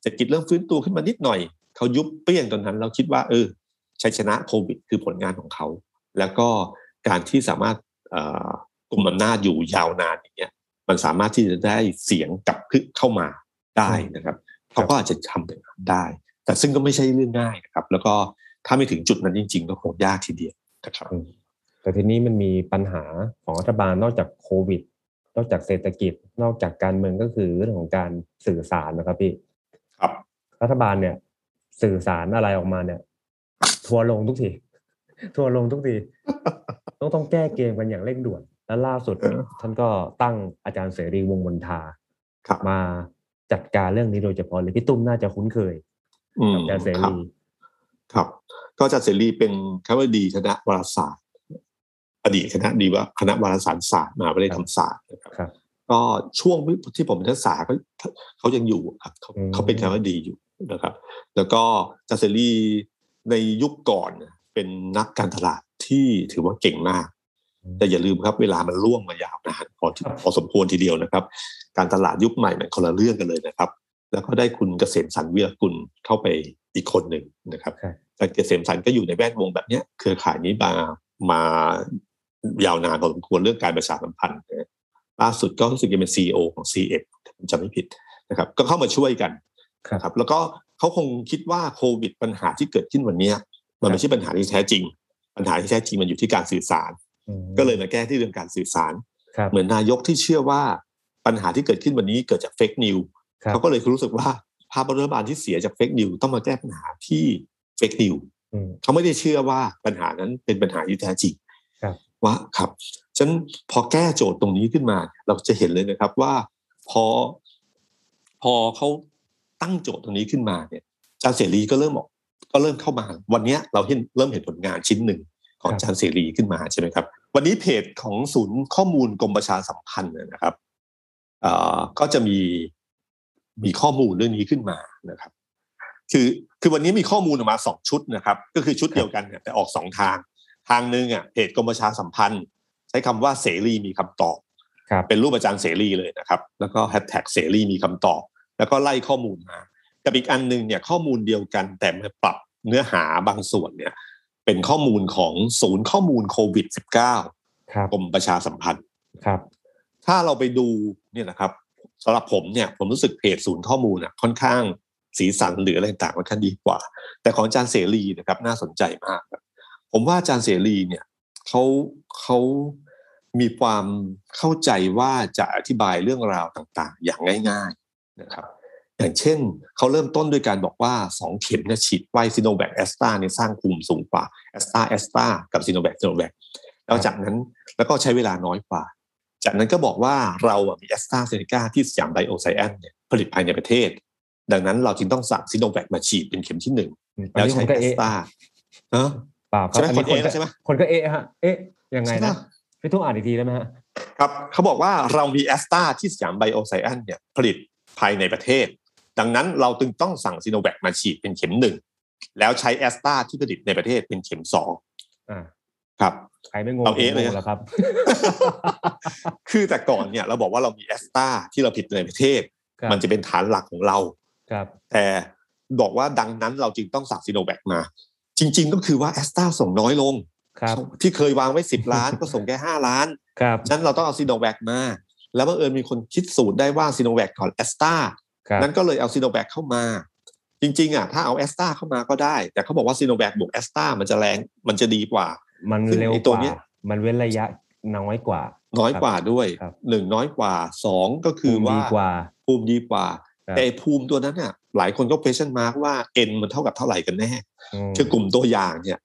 เศรษฐกิจเริ่มฟื้นตัวขึ้นมานิดหน่อย เขายุบเปรี้ยงตอนนั้นเราคิดว่า เออชัยชนะโควิด คือผลงานของเขา แล้วก็การที่สามารถเอ่อกลุ่มอำนาจอยู่ยาวนานอย่างเงี้ยมันสามารถที่จะได้เสียงกลับขึ้นเข้ามาได้นะครับเขาก็อาจจะทำแบบนั้นได้ แต่ซึ่งก็ไม่ใช่เรื่องง่ายนะครับ แล้วก็ถ้าไม่ถึงจุดนั้นจริง ๆ ก็คงยากทีเดียวนะครับแต่ทีนี้มันมีปัญหาของรัฐบาลนอกจากโควิด นอกจากเศรษฐกิจ นอกจากการเมืองก็คือเรื่องของการสื่อสารนะครับพี่ครับ รัฐบาลเนี่ย สื่อสารอะไรออกมาเนี่ย ทัวร์ลงทุกที ทัวร์ลงทุกทีต้องต้องแก้เกมกันอย่างเร่งด่วน และล่าสุดเออท่านก็ตั้งอาจารย์เสรีวงศ์มนทาครับมาจัดการเรื่องนี้โดยเฉพาะเลยพี่ตุ้มน่าจะคุ้นเคยอืมกับอาจารย์เสครับรีครับ ก็อาจารย์เสรีเป็นคณะบดีคณะวารสารอดีตคณะดีว่าคณะวารสารศาสตร์มหาวิทยาลัยธรรมศาสตร์นะครับครับก็ช่วงที่ผมเป็นนักศึกษาก็เขายังอยู่ครับเขาอืมเขาเป็นคณะบดีอยู่นะครับ แล้วก็อาจารย์เสรีในยุคก่อน เนี่ยเป็นนักการตลาดที่ถือว่าเก่งมาก แต่อย่าลืมครับเวลามันล่วงมายาวนานพอที่พอสมควรทีเดียวนะครับ การตลาดยุคใหม่มันคนละเรื่องกันเลยนะครับ แล้วก็ได้คุณเกษมสันต์วิรกุลเข้าไปอีกคนหนึ่งนะครับครับแต่เกษมสันต์ก็อยู่ในแวดวงแบบเนี้ยเครือข่ายนี้มามายาวนานพอสมควรเรื่องการประชาสัมพันธ์นะล่าสุดก็รู้สึกจะเป็นซีอของ c ีเอ็จำไม่ผิดนะครับ ก็เข้ามาช่วยกันครับครับ แล้วก็เขาคงคิดว่าโควิดปัญหาที่เกิดขึ้นวันเนี้ย มันไม่ใช่ปัญหาที่แท้จริง ปัญหาที่แท้จริงมันอยู่ที่การสื่อสารอืมก็เลยมาแก้ที่เรื่องการสื่อสารครับเหมือนนายกที่เชื่อว่าปัญหาที่เกิดขึ้นวันนี้เกิดจากเฟกนิวครับเขาก็เลยรู้สึกว่าภาพรัฐบาลที่เสียจากเฟกนิวต้องมาแก้ปัญหาที่เฟกนิวอืมเขาไม่ได้เชื่อว่าปัญหานั้นเป็นปัญหาที่แท้จริงครับว่าครับฉะนันพอแก้โจทย์ตรงนี้ขึ้นมา เราจะเห็นเลยนะครับว่าพอพอเขาตั้งโจทย์ตรงนี้ขึ้นมาเนี่ยอาจารย์เสรีก็เริ่มออก ก็เริ่มเข้ามา วันเนี้ยเราเห็นเริ่มเห็นผลงานชิ้นหนึ่งของอาจารย์เสรีขึ้นมาใช่ไหมครับ วันนี้เพจของศูนย์ข้อมูลกรมประชาสัมพันธ์เนี่ยนะครับเอ่อก็จะมีมีข้อมูลเรื่องนี้ขึ้นมานะครับ คือคือวันนี้มีข้อมูลออกมาสองชุดนะครับ ก็คือชุดเดียวกันเนี่ยแต่ออกสองทาง ทางหนึ่งอะเพจกรมประชาสัมพันธ์ ใช้คำว่าเสรีมีคำตอบครับเป็นรูปอาจารย์เสรีเลยนะครับ แล้วก็แฮชแท็กเสรีมีคำตอบ แล้วก็ไล่ข้อมูลมา กับอีกอันหนึงเนี่ยข้อมูลเดียวกัน แต่มาปรับเนื้อหาบางส่วนเนี่ย เป็นข้อมูลของศูนย์ข้อมูลโควิด -19 ครับกรมประชาสัมพันธ์ครับ ถ้าเราไปดูเนี่ยนะครับสำหรับผมเนี่ยผมรู้สึกเพจศูนย์ข้อมูลอะค่อนข้างสีสันหรืออะไรต่างๆค่อนข้างดีกว่า แต่ของอาจารย์เสรีนะครับน่าสนใจมากครับผมว่าอาจารย์เสรีเนี่ยเขาเขามีความเข้าใจว่าจะอธิบายเรื่องราวต่างๆ อย่างง่าย ๆ นะครับ อย่างเช่น เขาเริ่มต้นด้วยการบอกว่าสองเข็มเนี่ยฉีดไว้ซิโนแวคแอสตราเนี่ยสร้างภูมิสูงกว่าแอสตราแอสตรากับซิโนแวคซิโนแวคแล้วจากนั้นแล้วก็ใช้เวลาน้อยกว่า จากนั้นก็บอกว่าเราอะมีแอสตราเซเนกาที่สยามไบโอไซแอนเนี่ยผลิตภายในประเทศ ดังนั้นเราจึงต้องสั่งซิโนแวคมาฉีดเป็นเข็มที่หนึ่งอันแล้วนี้ใช้คนก็แอสเอะตราเออเปล่าครับใช่ไหมอันนี้คนคนเอะก็ใช่ไหมคนก็เอะฮะเอ๊ะยังไงใช่นะปะพี่ตุ้มอ่านอีกทีได้ไหมฮะครับเขาบอกว่าเรามีแอสตราที่สยามไบโอไซแอนเนี่ยผลิตภายในประเทศ ดังนั้นเราจึงต้องสั่งซิโนแวคมาฉีดเป็นเข็มหนึ่งแล้วใช้แอสตราที่ผลิตในประเทศเป็นเข็มสองอ่าครับใครไม่งงเราเอ๊ะเลยงงแล้วครับ คือแต่ก่อนเนี่ย เราบอกว่าเรามีแอสตราที่เราผลิตในประเทศครับมันจะเป็นฐานหลักของเราครับ แต่บอกว่าดังนั้นเราจึงต้องสั่งซิโนแวคมา จริง ๆ ก็คือว่าแอสตราส่งน้อยลงครับที่เคยวางไว้สิบล้านก็ส่งแค่ห้าล้านครับฉะนั้นเราต้องเอาซิโนแวคมา แล้วบังเอิญมีคนคิดสูตรได้ว่าซิโนแวคก่อนแอสตราครับ นั้นก็เลยเอาซิโนแวคเข้ามา จริง ๆอะถ้าเอาแอสตราเข้ามาก็ได้ แต่เขาบอกว่าซิโนแวคบวกแอสตรามันจะแรงมันจะดีกว่า มันซึ่งเร็วไอ้กตัวว่าเนี้ยมันเว้นระยะน้อยกว่า น้อยกว่าด้วยครับหนึ่งน้อยกว่าสองก็คือภูมิว่าดีกว่าภูมิดีกว่าครับแต่ไอ้ภูมิตัวนั้นเนี่ยหลายคนก็ question mark ว่า n มันเท่ากับเท่าไหร่กันแน่มคือกลุ่มตัวอย่างเนี่ย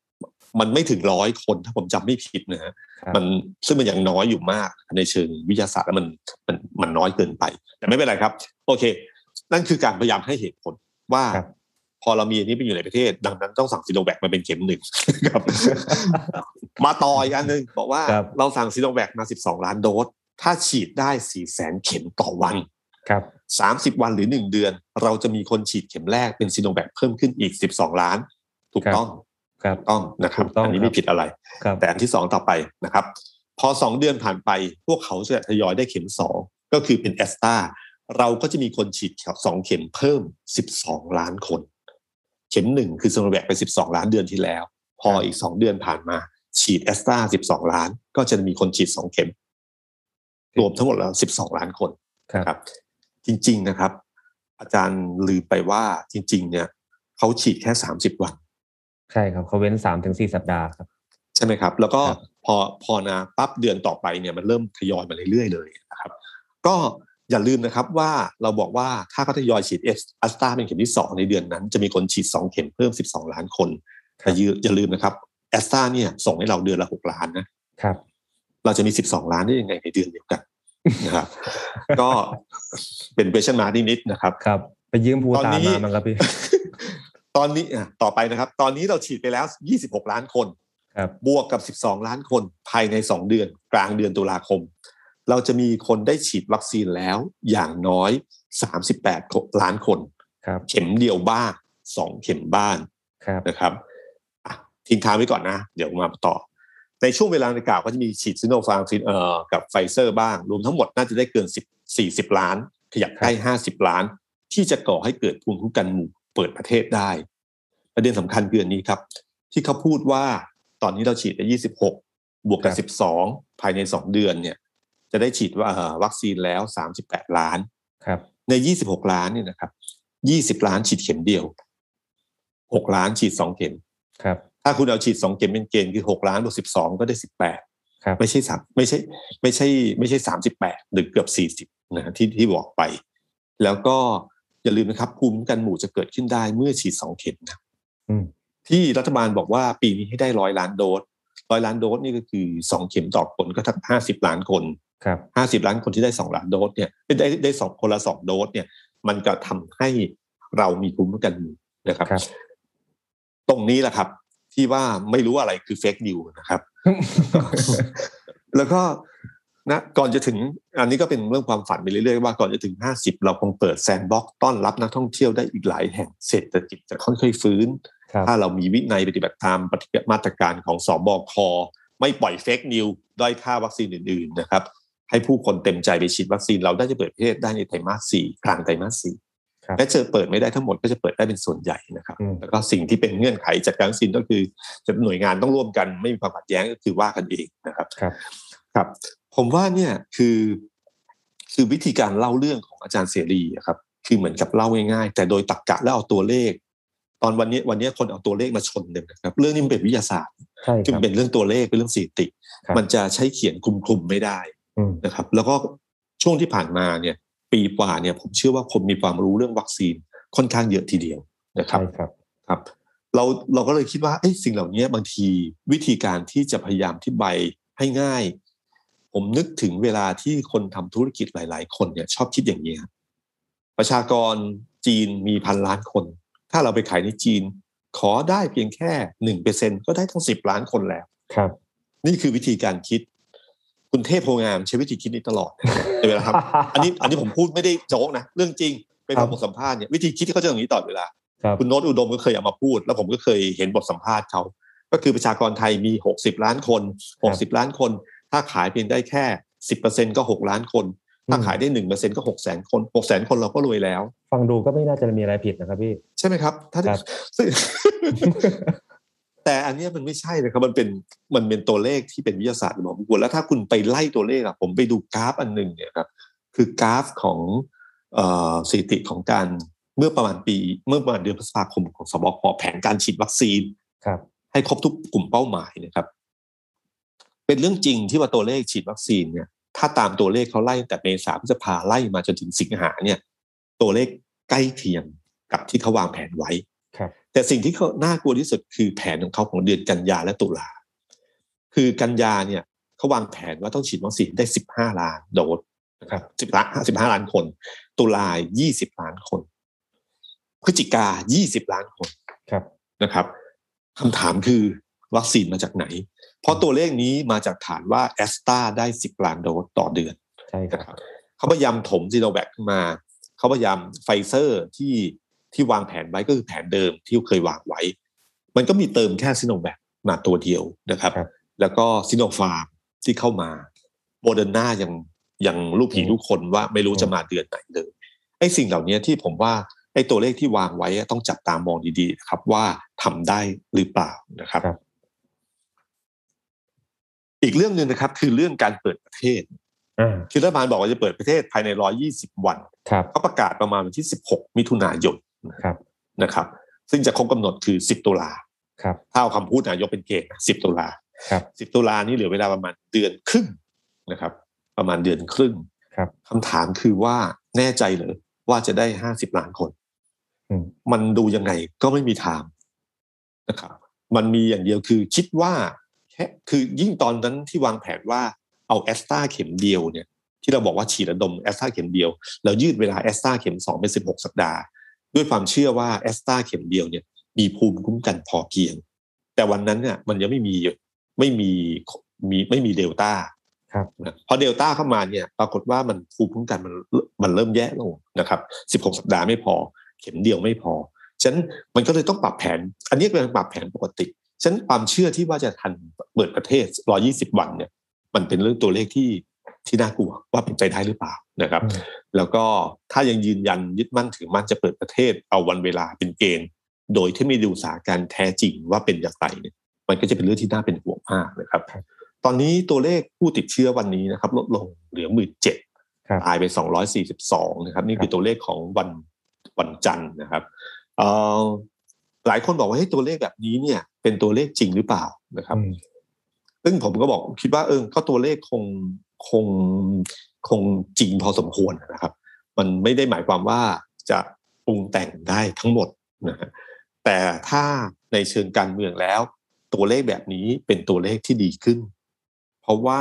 มันไม่ถึงร้อยคนถ้าผมจำไม่ผิดนะฮะครับมันซึ่งมันยังน้อยอยู่มากในเชิงวิทยาศาสตร์แล้วมันมันมันน้อยเกินไป แต่ไม่เป็นไรครับ โอเค นั่นคือการพยายามให้เหตุผลว่าครับพอเรามีอันนี้ไปอยู่ในประเทศ ดังนั้นต้องสั่งซีโนแวคมาเป็นเข็มหนึ่งครับมาต่ออีกอันหนึ่งบอกว่าครับเราสั่งซีโนแวคมา 12 ล้านโดส ถ้าฉีดได้ 4 แสนเข็มต่อวันครับ30 วันหรือ 1 เดือน เราจะมีคนฉีดเข็มแรกเป็นซีโนแวคเพิ่มขึ้นอีก 12 ล้าน ถูกต้องครับถูกต้องนะครับถูกต้องอันนี้ครับไม่ผิดอะไรครับแต่อันที่สองต่อไปนะครับ พอสองเดือนผ่านไปพวกเขาจะทยอยได้เข็มสองก็คือเป็นแอสตรา เราก็จะมีคนฉีดสองเข็มเพิ่ม 12 ล้านคน เข็มหนึ่งคือโซโนแวคไป 12 ล้านเดือนที่แล้ว พออีกสองเดือนผ่านมา ฉีดแอสตรา12 ล้าน ก็จะมีคนฉีดสองเข็ม รวมทั้งหมดแล้ว 12 ล้านคนครับครับ จริง ๆนะครับ อาจารย์ลืมไปว่าจริง ๆ เนี่ยเขาฉีดแค่ 30 วัน ใช่ครับเขาเว้นสามถึงสี่สัปดาห์ครับ ใช่ไหมครับ แล้วก็ครับพอพอนะปั๊บเดือนต่อไปเนี่ยมันเริ่มทยอยมาเรื่อยๆเลยนะครับ ก็ อย่าลืมนะครับว่าเราบอกว่าถ้าเขาทยอยฉีดเอสอัสตราเป็นเข็มที่ 2 ในเดือนนั้น จะมีคนฉีด 2 เข็มเพิ่ม 12 ล้านคนแต่อย่าอย่าลืมนะครับแอสตราเนี่ยส่งให้เราเดือนละ 6 ล้านนะครับ เราจะมี 12 ล้านได้ยังไงในเดือนเดียวกันนะครับ ก็เป็นเ u e s t i o n mark นิดๆนะครับครับ ไปยืมภูตอนตานี้มามั้งครับพี่ตอนนี้อะต่อไปนะครับ ตอนนี้เราฉีดไปแล้ว 26 ล้านคนครับบวกกับ 12 ล้านคนภายใน 2 เดือน กลางเดือนตุลาคม เราจะมีคนได้ฉีดวัคซีนแล้วอย่างน้อย 38 ล้านคนครับเข็มเดียวบ้าง2เข็มบ้างครับนะครับอะทิ้งท้ายไว้ก่อนนะ เดี๋ยวมาต่อ ในช่วงเวลาในกล่าวก็จะมีฉีดซิโนฟาร์มเอ่อกับไฟเซอร์บ้าง รวมทั้งหมดน่าจะได้เกิน 10 40 ล้าน ขยับใกล้ 50 ล้าน ที่จะก่อให้เกิดภูมิคุ้มกันหมู่เปิดประเทศได้ ประเด็นสำคัญคืออันนี้ครับ ที่เขาพูดว่าตอนนี้เราฉีดไป26 บวกกับ 12 ภายใน 2 เดือนเนี่ย จะได้ฉีดว่าเอ่อวัคซีนแล้ว 38 ล้านครับ ใน 26 ล้านเนี่ยนะครับ 20 ล้านฉีดเข็มเดียว 6 ล้านฉีด 2 เข็มครับ ถ้าคุณเอาฉีด 2 เข็มเป็นเกณฑ์คือ 6 ล้านบวก12 ก็ได้ 18ครับไม่ใช่สามไม่ใช่ ไม่ใช่ ไม่ใช่ 38 หรือเกือบ 40นะที่ที่บอกไป แล้วก็อย่าลืมนะครับภูมิคุ้มกันหมู่จะเกิดขึ้นได้เมื่อฉีด 2 เข็มนะอืมที่รัฐบาลบอกว่าปีนี้ให้ได้ร้อยล้านโดสร้อยล้านโดสนี่ก็คือสองเข็มต่อคนก็ทั้งห้าสิบล้านคนครับ ห้าสิบล้านคนที่ได้สองล้านโดสเนี่ยได้ได้สองคนละสองโดสเนี่ย มันก็ทำให้เรามีภูมิคุ้มกันหมู่นะครับครับตรงนี้แหละครับ ที่ว่าไม่รู้อะไรคือเฟกนิวนะครับ แล้วก็นะก่อนจะถึงอันนี้ก็เป็นเรื่องความฝันไปเรื่อยๆว่าก่อนจะถึง50เราคงเปิดแซนด์บ็อกซ์ต้อนรับนักท่องเที่ยวได้อีกหลายแห่งเศรษฐกิจจะค่อยๆฟื้นครับถ้าเรามีวินัยปฏิบัติตามปฏิบัติมาตรการของสบคไม่ปล่อยเฟกนิวด้อยค่าวัคซีนอื่น ๆนะครับ ให้ผู้คนเต็มใจไปฉีดวัคซีนเราได้จะเปิดประเทศได้ในไตรมาสสี่กลางไตรมาสสี่ครับแม้จะเปิดไม่ได้ทั้งหมดก็จะเปิดได้เป็นส่วนใหญ่นะครับอืมแล้วก็สิ่งที่เป็นเงื่อนไขจัดการวัคซีนก็คือจะหน่วยงานต้องร่วมกันไม่มีความขัดแย้งก็คือว่ากันเองนะครับครับครับ ผมว่าเนี่ยคือคือวิธีการเล่าเรื่องของอาจารย์เสรีอะครับ คือเหมือนกับเล่าง่ายๆ แต่โดยตรรกกะแล้วเอาตัวเลข ตอนวันนี้วันนี้คนเอาตัวเลขมาชนเลยนะครับ เรื่องนี้มันเป็นวิทยาศาสตร์ใช่คคือรัมับนเป็นเรื่องตัวเลขเป็นเรื่องสถิติครับมันจะใช้เขียนคลุมคลุมๆไม่ได้อืม นะครับ แล้วก็ช่วงที่ผ่านมาเนี่ย ปีกว่าเนี่ย ผมเชื่อว่าคนมีความรู้เรื่องวัคซีนค่อนข้างเยอะทีเดียวนะครับใช่ครับครับ เราเราก็เลยคิดว่าเอ้ยสิ่งเหล่านี้บางทีวิธีการที่จะพยายามที่ใบให้ง่าย ผมนึกถึงเวลาที่คนทำธุรกิจหลาย ๆ คนเนี่ย ชอบคิดอย่างนี้ครับประชากรจีนมีพันล้านคน ถ้าเราไปขายในจีน ขอได้เพียงแค่หนึ่งเปอร์เซ็นก็ได้ทั้งสิบล้านคนแล้วครับ นี่คือวิธีการคิด คุณเทพโพงามใช้วิธีคิดนี้ตลอดในเวลาครับอันนี้อันนี้ผมพูดไม่ได้โจ๊กนะเรื่องจริงไปครัฟังบบทสัมภาษณ์เนี่ยวิธีคิดที่เขาจะอย่างนี้ตลอดเวลาครับคุณโน้ตอุดมก็เคยเอามาพูด แล้วผมก็เคยเห็นบทสัมภาษณ์เขาก็คือประชากรไทยมี 60 ล้านคน 60 ล้านคน ถ้าขายเพียงได้แค่ 10%ก็ 6 ล้านคน ถ้าขายได้ 1%ก็ 6 แสนคน6แสนคนเราก็รวยแล้ว ฟังดูก็ไม่น่าจะมีอะไรผิดนะครับพี่ ใช่ไหมครับ ถ้าครับซึ่ง แต่อันเนี้ยมันไม่ใช่นะครับมันเป็นมันเป็นตัวเลขที่เป็นวิทยาศาสตร์บอกคุณแล้วถ้าคุณไปไล่ตัวเลขอะผมไปดูกราฟอันหนึ่งเนี่ยครับคือกราฟของเอ่อสถิติของการเมื่อประมาณปี เมื่อประมาณเดือนพฤษภาคมของสบคแผนการฉีดวัคซีนครับ ให้ครบทุกกลุ่มเป้าหมายนะครับ เป็นเรื่องจริงที่ว่าตัวเลขฉีดวัคซีนเนี่ย ถ้าตามตัวเลขเขาไล่ตั้งแต่เมษาพฤษภาไล่มาจนถึงสิงหาเนี่ย ตัวเลขใกล้เคียงกับที่เขาวางแผนไว้ครับ แต่สิ่งที่เขาน่ากลัวที่สุดคือแผนของเขาของเดือนกันยาและตุลาคือกันยาเนี่ยเขาวางแผนว่าต้องฉีดวัคซีนได้15ล้านโดสนะครับ10ล้าน15ล้านคน ตุลา20ล้านคนพฤศจิกา20ล้านคนครับนะครับคำถามคือวัคซีนมาจากไหน เพราะตัวเลขนี้มาจากฐานว่าแอสตราได้10ล้านโดสต่อเดือนใช่คนะรับครับเขาพยายามถมซีโนแวคขึ้นมา เขาพยายามไฟเซอร์ที่ ที่วางแผนไว้ก็คือแผนเดิมที่เคยวางไว้ มันก็มีเติมแค่ซีโนแวคมาตัวเดียวนะครับครับ แล้วก็ซิโนฟาร์มที่เข้ามาโมเดอร์นายังยังลูกผีลูกคนว่าไม่รู้จะมาเดือนไหนเลยไอ้สิ่งเหล่านี้ที่ผมว่าไอ้ตัวเลขที่วางไว้ต้องจับตามองดีๆนะครับ ว่าทำได้หรือเปล่านะครับครับอีกเรื่องหนึ่งนะครับ คือเรื่องการเปิดประเทศอ่าคือรัฐบาลบอกว่าจะเปิดประเทศภายใน 120 วันครับเขาประกาศประมาณวันที่ 16 มิถุนายน ครับนะครับ ซึ่งจะครบกำหนดคือ 10 ตุลาครับถ้าเอาคำพูดนายกเป็นเกณฑ์นะ10ตุลาครับ10ตุลานี่เหลือเวลาประมาณเดือนครึ่งนะครับ ประมาณเดือนครึ่งครับคำถามคือว่าแน่ใจเหรอว่าจะได้50ล้านคนอืมมันดูยังไงก็ไม่มีทางนะครับ มันมีอย่างเดียวคือคิดว่าแค่คือยิ่งตอนนั้นที่วางแผนว่าเอาแอสตราเข็มเดียวเนี่ย ที่เราบอกว่าฉีดระดมแอสตราเข็มเดียว แล้วยืดเวลาแอสตราเข็มสองเป็นสิบหกสัปดาห์ ด้วยความเชื่อว่าแอสตราเข็มเดียวเนี่ยมีภูมิคุ้มกันพอเพียง แต่วันนั้นเนี่ยมันยังไม่มีไม่มีมีไม่มีเดลต้าครับนะพอเดลต้าเข้ามาเนี่ยปรากฏว่ามันภูมิคุ้มกันมันมันเริ่มแย่ลงนะครับ16 สัปดาห์ไม่พอ เข็มเดียวไม่พอฉะนั้นมันก็เลยต้องปรับแผน อันนี้เป็นปรับแผนปกติฉะนั้นความเชื่อที่ว่าจะทันเปิดประเทศ 120 วันเนี่ย มันเป็นเรื่องตัวเลขที่ ที่น่ากลัวว่าเป็นไปได้หรือเปล่านะครับอืมแล้วก็ถ้ายังยืนยันยึดมั่นถือมั่นจะเปิดประเทศเอาวันเวลาเป็นเกณฑ์ โดยที่ไม่ดูสถานการณ์แท้จริงว่าเป็นอย่างไรเนี่ยมันก็จะเป็นเรื่องที่น่าเป็นห่วงมากนะครับครับตอนนี้ตัวเลขผู้ติดเชื้อวันนี้นะครับ ลดลงเหลือหมื่นเจ็ดครับตายไป242นะครับ นี่คือตัวเลขของวันวันจันทร์นะครับเอ่อหลายคนบอกว่าให้ยตัวเลขแบบนี้เนี่ย เป็นตัวเลขจริงหรือเปล่านะครับอืม ซึ่งผมก็บอกคิดว่าเออก็ตัวเลขคงคงคงจริงพอสมควรนะครับ มันไม่ได้หมายความว่าจะปรุงแต่งได้ทั้งหมดนะฮะแต่ถ้าในเชิงการเมืองแล้ว ตัวเลขแบบนี้เป็นตัวเลขที่ดีขึ้น เพราะว่า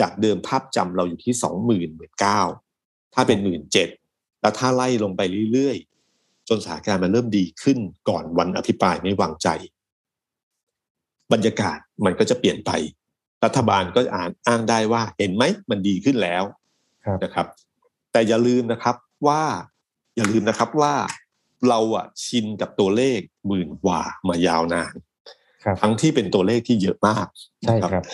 จากเดิมภาพจำเราอยู่ที่สองหมื่นหมื่นเก้าถ้าเป็นหมื่นเจ็ดแล้วถ้าไล่ลงไปเรื่อยๆ จนสถานการณ์มันเริ่มดีขึ้นก่อนวันอภิปรายไม่วางใจ บรรยากาศมันก็จะเปลี่ยนไป รัฐบาลก็อ่านอ้างได้ว่าเห็นไหมมันดีขึ้นแล้วครับนะครับ แต่อย่าลืมนะครับว่าอย่าลืมนะครับว่าเราอะชินกับตัวเลขหมื่นกว่ามายาวนานครับทั้งที่เป็นตัวเลขที่เยอะมากใช่นะครับครับ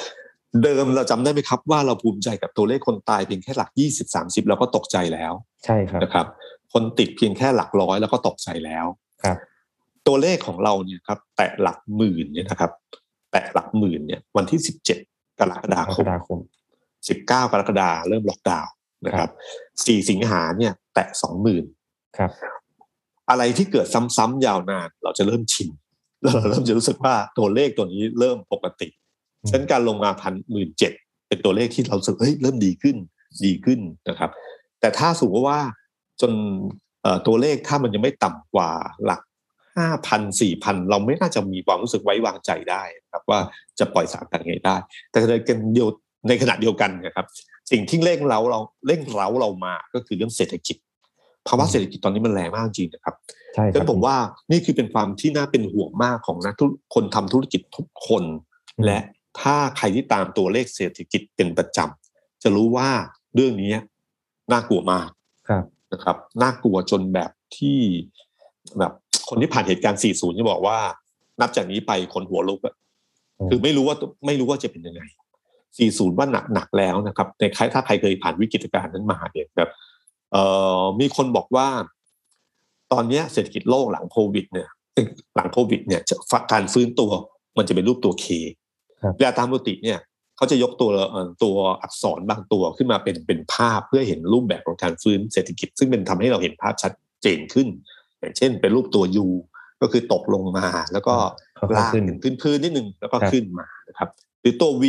เดิมเราจำได้ไหมครับ ว่าเราภูมิใจกับตัวเลขคนตายเพียงแค่หลัก20 30เราก็ตกใจแล้ว ใช่ครับนะครับ คนติดเพียงแค่หลักร้อยแล้วก็ตกใจแล้วครับ ตัวเลขของเราเนี่ยครับ แตะหลักหมื่นเนี่ยนะครับ แตะหลักหมื่นเนี่ยวันที่17กรกฎากรคกมฎาคม19กรกฎาเริ่มล็อกดาวน์นะครับ4สิงหาเนี่ย แตะ20,000ครับ อะไรที่เกิดซ้ำๆยาวนาน เราจะเริ่มชินแล้วเราเริ่มจะรู้สึกว่าตัวเลขตัวนี้เริ่มปกติอืมฉะนั้นการลงมาพันหมื่นเจ็ดเป็นตัวเลขที่เรารู้สึกเฮ้ยเริ่มดีขึ้น ดีขึ้นนะครับ แต่ถ้าสมมติว่าจนเอ่อตัวเลขถ้ามันยังไม่ต่ำกว่าหลัก ห้าพันสี่พันเราไม่น่าจะมีความรู้สึกไว้วางใจได้นะครับว่าจะปล่อยสถารกันไงได้ แต่ในกันเดียวในขณะเดียวกันนะครับ สิ่งที่เร่งเราเราเร่งเร้าเรามาก็คือเรื่องเศรษฐกิจภาวะเศรษฐกิจตอนนี้มันแรงมากจริงนะครับใช่คฉะรันั้บนผมว่านี่คือเป็นความที่น่าเป็นห่วงมากของนักธุรคนทำธุรกิจทุกคนอืมและถ้าใครที่ตามตัวเลขเศรษฐกิจเป็นประจำจะรู้ว่าเรื่องนี้น่ากลัวมากครับนะครับ น่ากลัวจนแบบที่แบบ คนที่ผ่านเหตุการณ์ 40 จะบอกว่า นับจากนี้ไปคนหัวลุกอะอืมคือไม่รู้ว่าไม่รู้ว่าจะเป็นยังไง 40 ว่าหนักหนักแล้วนะครับ ในใครถ้าใครเคยผ่านวิกฤตการณ์นั้นมาเนี่ยครับเอ่อมีคนบอกว่า ตอนเนี้ยเศรษฐกิจโลกหลังโควิด เนี่ยเอ้ยหลังโควิด เนี่ยจะการฟื้นตัวมันจะเป็นรูปตัวเคครับเวลาตามปกติเนี่ยเขาจะยกตัวเอ่อตัวอักษรบางตัวขึ้นมาเป็นเป็นภาพเพื่อเห็นรูปแบบของการฟื้นเศรษฐกิจ ซึ่งเป็นทำให้เราเห็นภาพชัดเจนขึ้น อย่างเช่นเป็นรูปตัวยูก็คือตกลงมา แล้วก็ค่อยๆลากขึ้นถึงพื้นๆนิดนึงแล้วก็ครับขึ้นมานะครับ หรือตัว V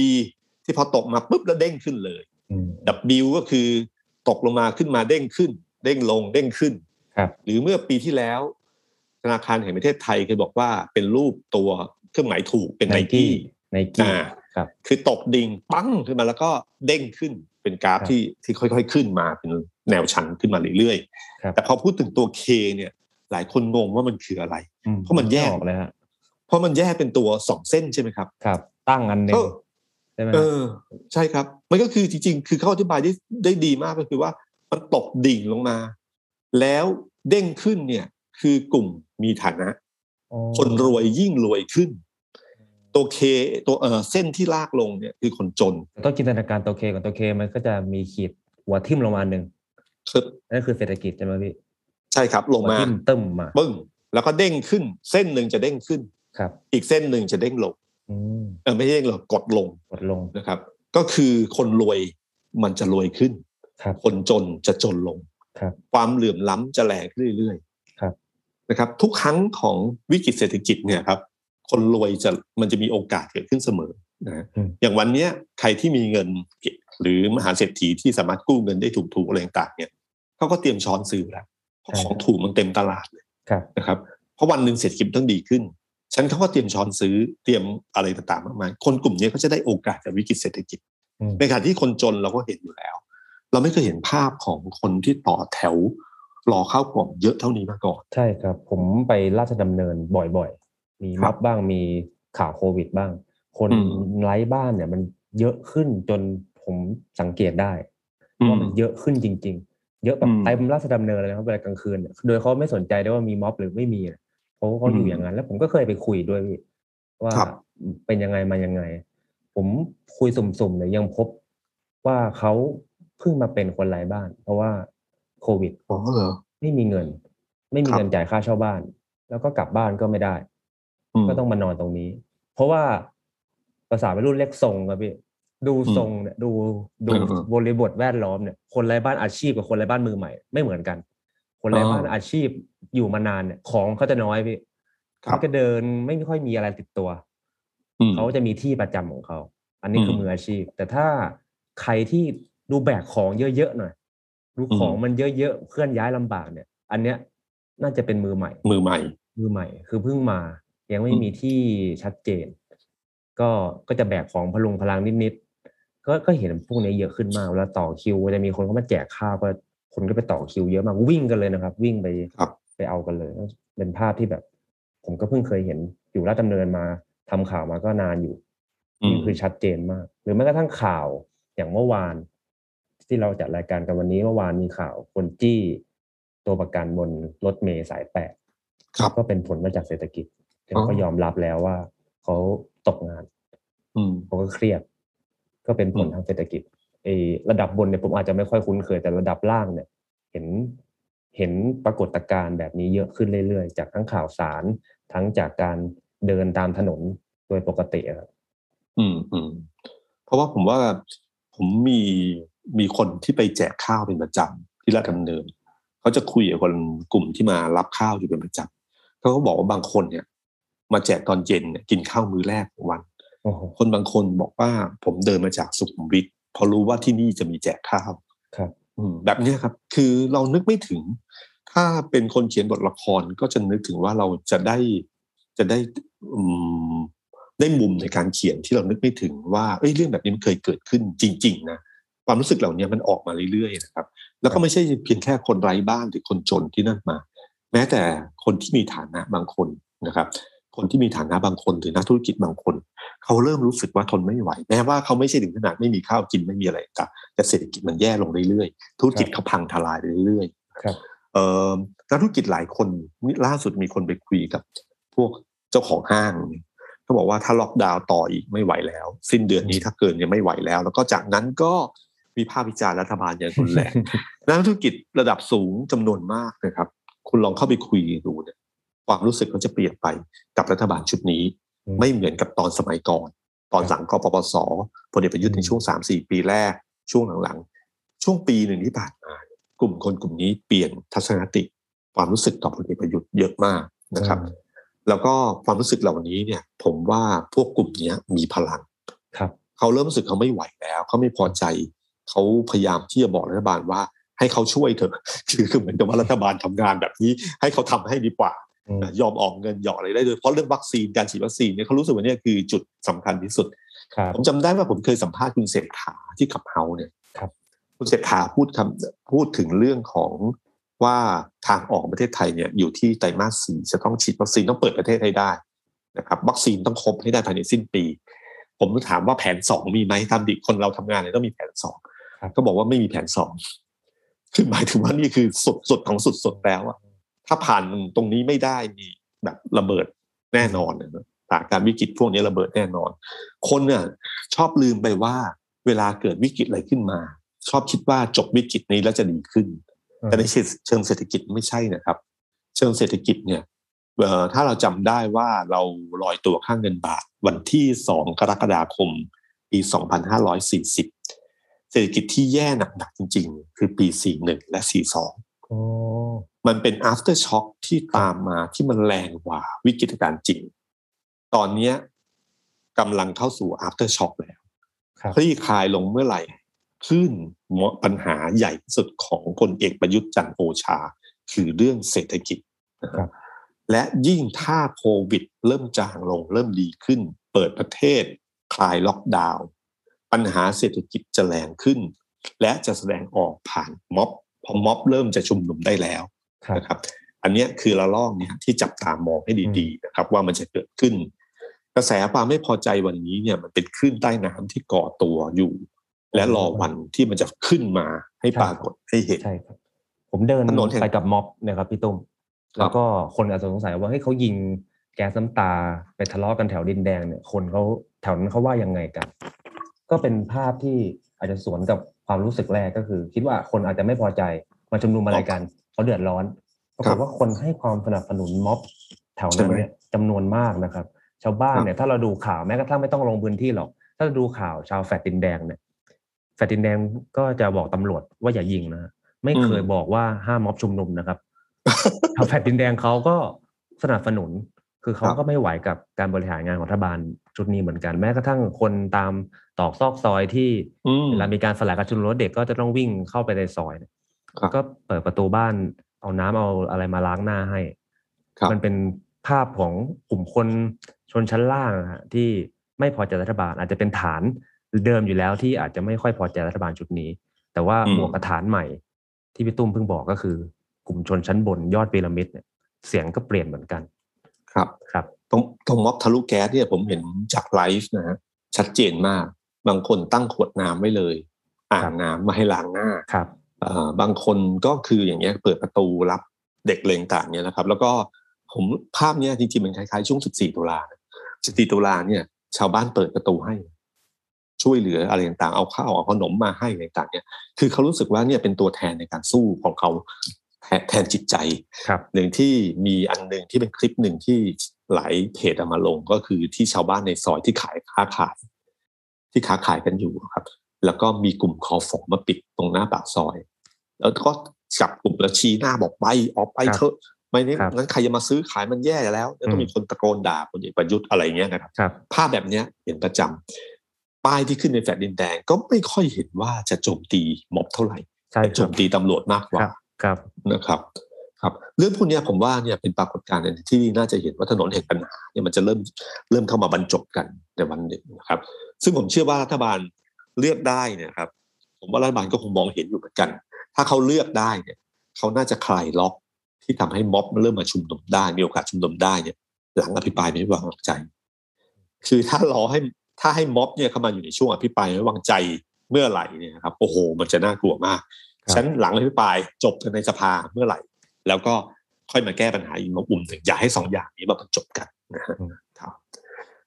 ที่พอตกมาปุ๊บแล้วเด้งขึ้นเลยอืม W ก็คือตกลงมาขึ้นมาเด้งขึ้น เด้งลงเด้งขึ้นครับหรือเมื่อปีที่แล้วธนาคารแห่งประเทศไทยเคยบอกว่าเป็นรูปตัวเครื่องหมายถูกเป็นไนกี้ไนกี้อ่าครับคือตกดิ่งปั้งขึ้นมาแล้วก็เด้งขึ้นเป็นกราฟครับที่ที่ค่อยๆ ขึ้นมาเป็นแนวชันขึ้นมาเรื่อยครับๆแต่พอพูดถึงตัว K เนี่ย หลายคนงงว่ามันคืออะไรอืเพราะมันแยกไออกเลยฮะเพราะมันแยกเป็นตัวสองเส้นใช่ไหมครับ ครับ ตั้งอันหนึ่ก็งใช่ไหมเออ ใช่ครับ มันก็คือจริงๆ คือเขาอธิบายได้ได้ดีมากก็คือว่ามันตกดิ่งลงมา แล้วเด้งขึ้นเนี่ย คือกลุ่มมีฐานะอ๋อคนรวยยิ่งรวยขึ้น ตัวเคตัวเออเส้นที่ลากลงเนี่ยคือคนจนต้องจินตนาการตัวเคกับตัวเคมันก็จะมีขีดหัวทิ่มลงมาหนึ่งคือนั่นคือเศรษฐกิจใช่ไหมพี่ ใช่ครับ ลงหัวมาทิ่มตึ้มมาปึ้งแล้วก็เด้งขึ้น เส้นหนึ่งจะเด้งขึ้นครับ อีกเส้นหนึ่งจะเด้งลงอืมเออไม่ใช่เด้งลงกดลงกดลงนะครับ ก็คือคนรวยมันจะรวยขึ้นครับคนจนจะจนลงครับความเหลื่อมล้ำจะแรงขึ้นเรื่อยๆครับนะครับ ทุกครั้งของวิกฤตเศรษฐกิจเนี่ยครับ คนรวยจะมันจะมีโอกาสเกิดขึ้นเสมอนะอืมอย่างวันเนี้ยใครที่มีเงินเก็บหรือมหาเศรษฐีที่สามารถกู้เงินได้ถูกๆอะไรต่างๆเนี่ยเขาก็เตรียมช้อนซื้อแล้ว เพราะของถูกมันเต็มตลาดเลยครับนะครับ เพราะวันหนึ่งเศรษฐกิจต้องดีขึ้นฉันเขาก็เตรียมช้อนซื้อเตรียมอะไรต่างๆมากมายคนกลุ่มนี้ก็จะได้โอกาสจากวิกฤตเศรษฐกิจอืมในขณะที่คนจนเราก็เห็นอยู่แล้ว เราไม่เคยเห็นภาพของคนที่ต่อแถวรอเข้ากล่องเยอะเท่านี้มาก่อน ใช่ครับ ผมไปราชดำเนินบ่อยๆ มีครัม็บอบบ้างมีข่าวโควิดบ้าง คนอืมไร้บ้านเนี่ยมันเยอะขึ้นจนผมสังเกตได้อืมว่ามันเยอะขึ้นจริง ๆ เยอะแบบอืมเต็มราชดำเนินเลยนะครับเวลากลางคืนเนี่ยโดยเขาไม่สนใจด้วยว่ามีม็อบหรือไม่มีอะเพราะว่าเขาอยู่อืมอย่างนั้น แล้วผมก็เคยไปคุยด้วยพี่ว่าครับเป็นยังไงมายังไง ผมคุยสุ่มๆเนี่ยยังพบว่าเขาเพิ่งมาเป็นคนไร้บ้าน เพราะว่าโควิดอ๋อเหรอไม่มีเงิน ไม่มีครับเงินจ่ายค่าเช่าบ้าน แล้วก็กลับบ้านก็ไม่ได้มก็ต้องมานอนตรงนี้ เพราะว่าภาษาวัยรุ่นเรียกทรงครับพี่ ดูอืมทรงเนี่ยดูดูเออเออบริบทแวดล้อมเนี่ยคนไร้บ้านอาชีพกับคนไร้บ้านมือใหม่ ไม่เหมือนกัน คนไร้บ้านอ๋อออาชีพอยู่มานานเนี่ยของเขาจะน้อยพี่ครับเขาจะเดินไม่ค่อยมีอะไรติดตัวอืมเขาจะมีที่ประจำของเขา อันนี้คือมมืออาชีพ แต่ถ้าใครที่ดูแบกของเยอะๆหน่อยดูอืมของมันเยอะๆเคลื่อนย้ายลำบากเนี่ย อันเนี้ยน่าจะเป็นมือใหม่ มือใหม่ มือใหม่ คือเพิ่งมา ยังไม่อืมมีที่ชัดเจน ก็ก็จะแบกของพลุงพลังนิดๆ ก็ก็เห็นพวกนี้เยอะขึ้นมากแล้วต่อคิวจะมีคนเข้ามาแจกข้าวก็คนก็ไปต่อคิวเยอะมากวิ่งกันเลยนะครับ วิ่งไปครับไปเอากันเลยเป็นภาพที่แบบ ผมก็เพิ่งเคยเห็นอยู่ราชดำเนินมาทำข่าวมาก็นานอยู่อืมนี่คือชัดเจนมาก หรือแม้กระทั่งข่าวอย่างเมื่อวาน ที่เราจัดรายการกันวันนี้เมื่อวานมีข่าวคนจี้ตัวประกันบนรถเมย์สายแปดครับก็เป็นผลมาจากเศรษฐกิจอ๋อเขาก็ยอมรับแล้วว่าเขาตกงานอืมเขาก็เครียด ก็เป็นผลทางเศรษฐกิจไอ้ระดับบนเนี่ยผมอาจจะไม่ค่อยคุ้นเคยแต่ระดับล่างเนี่ยเห็นเห็นปรากฏการณ์แบบนี้เยอะขึ้นเรื่อยๆ จากทั้งข่าวสาร ทั้งจากการเดินตามถนนโดยปกติครับอืมอืมเพราะว่าผมว่าผมมีมีคนที่ไปแจกข้าวเป็นประจำที่ราชดำเนินเขาจะคุยกับคนกลุ่มที่มารับข้าวอยู่เป็นประจำเขาก็บอกว่าบางคนเนี่ย มาแจกตอนเย็นเนี่ยกินข้าวมื้อแรกของวัน คนบางคนบอกว่าผมเดินมาจากสุขุมวิทเพราะรู้ว่าที่นี่จะมีแจกข้าวครับอืมแบบเนี้ยครับ คือเรานึกไม่ถึง ถ้าเป็นคนเขียนบทละครก็จะนึกถึงว่าเราจะได้จะได้อืมได้มุมในการเขียนที่เรานึกไม่ถึงว่าเอ้ยเรื่องแบบนี้มันเคยเกิดขึ้นจริง ๆ นะความรู้สึกเหล่านี้มันออกมาเรื่อยๆนะครับ แล้วก็ไม่ใช่เพียงแค่คนไร้บ้านหรือคนจนที่นั่นมา แม้แต่คนที่มีฐานะบางคนนะครับ คนที่มีฐานะบางคนหรือนักธุรกิจบางคน เขาเริ่มรู้สึกว่าทนไม่ไหว แม้ว่าเขาไม่ใช่ถึงขนาดไม่มีข้าวกินไม่มีอะไรแต่แต่เศรษฐกิจมันแย่ลงเรื่อยๆธุรกิจเขาพังทลายไปเรื่อยๆครับเอ่อนักธุรกิจหลายคนนี่ล่าสุดมีคนไปคุยกับ พวกเจ้าของห้างเนี่ยเขาบอกว่าถ้าล็อกดาวน์ต่ออีกไม่ไหวแล้ว สิ้นเดือนนี้ถ้าเกินยังไม่ไหวแล้ว แล้วก็จากนั้นก็วิพากษ์วิจารณ์รัฐบาลอย่างรุนแรงนักธุรกิจระดับสูงจำนวนมากนะครับ คุณลองเข้าไปคุยดูเนี่ย ความรู้สึกเขาจะเปลี่ยนไปกับรัฐบาลชุดนี้อืมไม่เหมือนกับตอนสมัยก่อน ตอนหลังกปปสพลเอกประยุทธ์ในช่วงสามสี่ปีแรก ช่วงหลังๆ ช่วงปีหนึ่งที่ผ่านมากลุ่มคนกลุ่มนี้เปลี่ยนทัศนคติความรู้สึกต่อพลเอกประยุทธ์เยอะมากนะครับ แล้วก็ความรู้สึกเหล่านี้เนี่ย ผมว่าพวกกลุ่มเนี้ยมีพลังครับเขาเริ่มรู้สึกเขาไม่ไหวแล้วเขาไม่พอใจเขาพยายามที่จะบอกรัฐบาลว่าให้เขาช่วยเถอะคือคือเหมือนกับว่ารัฐบาลทำงานแบบนี้ ให้เขาทำให้ดีกว่าอืม ยอมออกเงินหยอดอะไรได้เลยเพราะเรื่องวัคซีนการฉีดวัคซีนเนี่ยเขารู้สึกว่าเนี่ยคือจุดสำคัญที่สุดครับผมจำได้ว่าผมเคยสัมภาษณ์คุณเศรษฐาที่ขับเฮาเนี่ยครับคุณเศรษฐาพูดคำพูดถึงเรื่องของว่าทางออกประเทศไทยเนี่ยอยู่ที่ไตรมาสสี่จะต้องฉีดวัคซีนต้องเปิดประเทศให้ได้นะครับวัคซีนต้องครบให้ได้ภายในสิ้นปี ผมถามว่าแผนสองมีไหมตามดิคนเราทำงานเนี่ยต้องมีแผนสองครับก็บอกว่าไม่มีแผนสองคือหมายถึงว่านี่คือสุดสุดของสุดสุดแล้วอะ ถ้าผ่านตรงนี้ไม่ได้นี่แบบระเบิดแน่นอนนะสถานการณ์วิกฤตพวกนี้ระเบิดแน่นอน คนเนี่ยชอบลืมไปว่าเวลาเกิดวิกฤตอะไรขึ้นมา ชอบคิดว่าจบวิกฤตนี้แล้วจะดีขึ้น แต่ในเชิงเศรษฐกิจไม่ใช่นะครับ เชิงเศรษฐกิจเนี่ยเอ่อถ้าเราจำได้ว่าเราลอยตัวค่างเงินบาทวันที่2กรกฎาคม ปี 2540 เศรษฐกิจที่แย่หนักๆจริง ๆ คือปี 41 และ 42โอ้ มันเป็น after shock ที่ตามมาที่มันแรงกว่าวิกฤตการณ์จริง ตอนเนี้ยกำลังเข้าสู่ after shock แล้วครับคลี่คลายลงเมื่อไหร่ขึ้นปัญหาใหญ่ที่สุดของพลเอกประยุทธ์จันทร์โอชา คือเรื่องเศรษฐกิจนะครับและยิ่งถ้าโควิด เริ่มจางลงเริ่มดีขึ้น เปิดประเทศ คลายล็อกดาวน์ปัญหาเศรษฐกิจจะแรงขึ้น และจะแสดงออกผ่านม็อบพอม็อบเริ่มจะชุมนุมได้แล้วครับ นะครับ อันเนี้ยคือละลอกเนี่ยที่จับตามองให้ดีๆนะครับ ว่ามันจะเกิดขึ้น กระแสความไม่พอใจวันนี้เนี่ยมันเป็นคลื่นใต้น้ำที่ก่อตัวอยู่ และรอวันที่มันจะขึ้นมาให้ปรากฏให้เห็นใช่ครับ ผมเดินถนนแห่งไปกับม็อบเนะครับพี่ตุ้มครับแล้วก็คนอาจจะสงสัยว่าเฮ้ยเขายิงแก๊สน้ำตาไปทะเลาะกันแถวดินแดงเนี่ย คนเขาแถวนั้นเขาว่ายังไงกัน ก็เป็นภาพที่อาจจะสวนกับความรู้สึกแรกก็คือ คิดว่าคนอาจจะไม่พอใจมาชุมนุมอะไรกัน เขาเดือดร้อนปรากฏว่าคนให้ความสนับสนุนม็อบแถวนั้นเนี่ยจำนวนมากนะครับ ชาวบ้านเนี่ยถ้าเราดูข่าวแม้กระทั่งไม่ต้องลงพื้นที่หรอก ถ้าเราดูข่าวชาวแฟลตดินแดงเนี่ยแฟลตดินแดงก็จะบอกตำรวจว่าอย่ายิงนะฮะไม่เคยบอกว่าห้ามม็อบชุมนุมนะครับชาวแฟลตดินแดงเขาก็สนับสนุนคือเขาครับก็ไม่ไหวกับการบริหารงานของรัฐบาลชุดนี้เหมือนกัน แม้กระทั่งคนตามตอกซอกซอยที่อืมเวลามีการสลายการชุมนุมแล้วเด็กก็จะต้องวิ่งเข้าไปในซอยเนี่ยครับ ก็เปิดประตูบ้าน เอาน้ำเอาอะไรมาล้างหน้าให้ครับมันเป็นภาพของกลุ่มคนชนชั้นล่างอะฮะที่ไม่พอใจรัฐบาล อาจจะเป็นฐานเดิมอยู่แล้วที่อาจจะไม่ค่อยพอใจรัฐบาลชุดนี้ แต่ว่าอืมบวกกับฐานใหม่ ที่พี่ตุ้มเพิ่งบอกก็คือกลุ่มชนชั้นบนยอดพีระมิดเนี่ยเสียงก็เปลี่ยนเหมือนกัน ครับครับตรงตรงม็อบทะลุแก๊สเนี่ยผมเห็นจากไลฟ์นะฮะชัดเจนมาก บางคนตั้งขวดน้ำไว้เลย อ่าครังบน้ำมาให้ล้างหน้าครับเอ่อ บางคนก็คืออย่างเงี้ยเปิดประตูรับเด็กเลงต่างเนี่ยนะครับ แล้วก็ผมภาพเนี้ยจริงๆมันคล้ายๆช่วง 14 ตุลา14 ตุลาเนี่ย ชาวบ้านเปิดประตูให้ ช่วยเหลืออะไรต่างๆเอาข้าวเอาขนมมาให้อะไรต่างๆเนี่ย คือเขารู้สึกว่าเนี่ยเป็นตัวแทนในการสู้ของเขาแทนแทนจิตใจครับหนึ่งที่มีอันหนึ่งที่เป็นคลิปหนึ่งที่หลายเพจเอามาลงก็คือที่ชาวบ้านในซอยที่ขายค้าขาย ที่ค้าขายกันอยู่ครับ แล้วก็มีกลุ่มคอฟอมาปิดตรงหน้าปากซอย แล้วก็จับกลุ่มแล้วชี้หน้าบอกไปออกไปครับเถอะไม่นี้ครับงั้นใครจะมาซื้อขายมันแย่แล้วแล้วต้องอืมมีคนตะโกนด่าพลเอกประยุทธ์อะไรเงี้ยนะครับครับภาพแบบเนี้ยเห็นประจำป้ายที่ขึ้นในแฟลตดินแดงก็ไม่ค่อยเห็นว่าจะโจมตีม็อบเท่าไหร่ใช่แต่คโจรับมตีตำรวจมากกคว่ารับครับนะครับ ครับ เรื่องพวกเนี้ยผมว่าเนี่ยเป็นปรากฏการณ์หนึ่งที่น่าจะเห็นว่าถนนแห่งปัญหาเนี่ยมันจะเริ่มเริ่มเข้ามาบรรจบกันในวันหนึ่งนะครับ ซึ่งผมเชื่อว่ารัฐบาล เลือกได้เนี่ยครับ ผมว่ารัฐบาลก็คงมองเห็นอยู่เหมือนกัน ถ้าเขาเลือกได้เนี่ยเขาน่าจะคลายล็อกที่ทำให้ม็อบมันเริ่มมาชุมนุมได้ มีโอกาสชุมนุมได้เนี่ยหลังอภิปรายไม่ไว้วางใจ คือถ้ารอให้ถ้าให้ม็อบเนี่ยเข้ามาอยู่ในช่วงอภิปรายไม่ไว้วางใจเมื่อไหร่เนี่ยครับโอ้โห มันจะน่ากลัวมากครับฉันหลังอภิปรายจบกันในสภาเมื่อไหร่ แล้วก็ค่อยมาแก้ปัญหาอีกมาอุ่มหนึ่งอย่าให้สองอย่างนี้มาบรรจบกันนะฮะครับ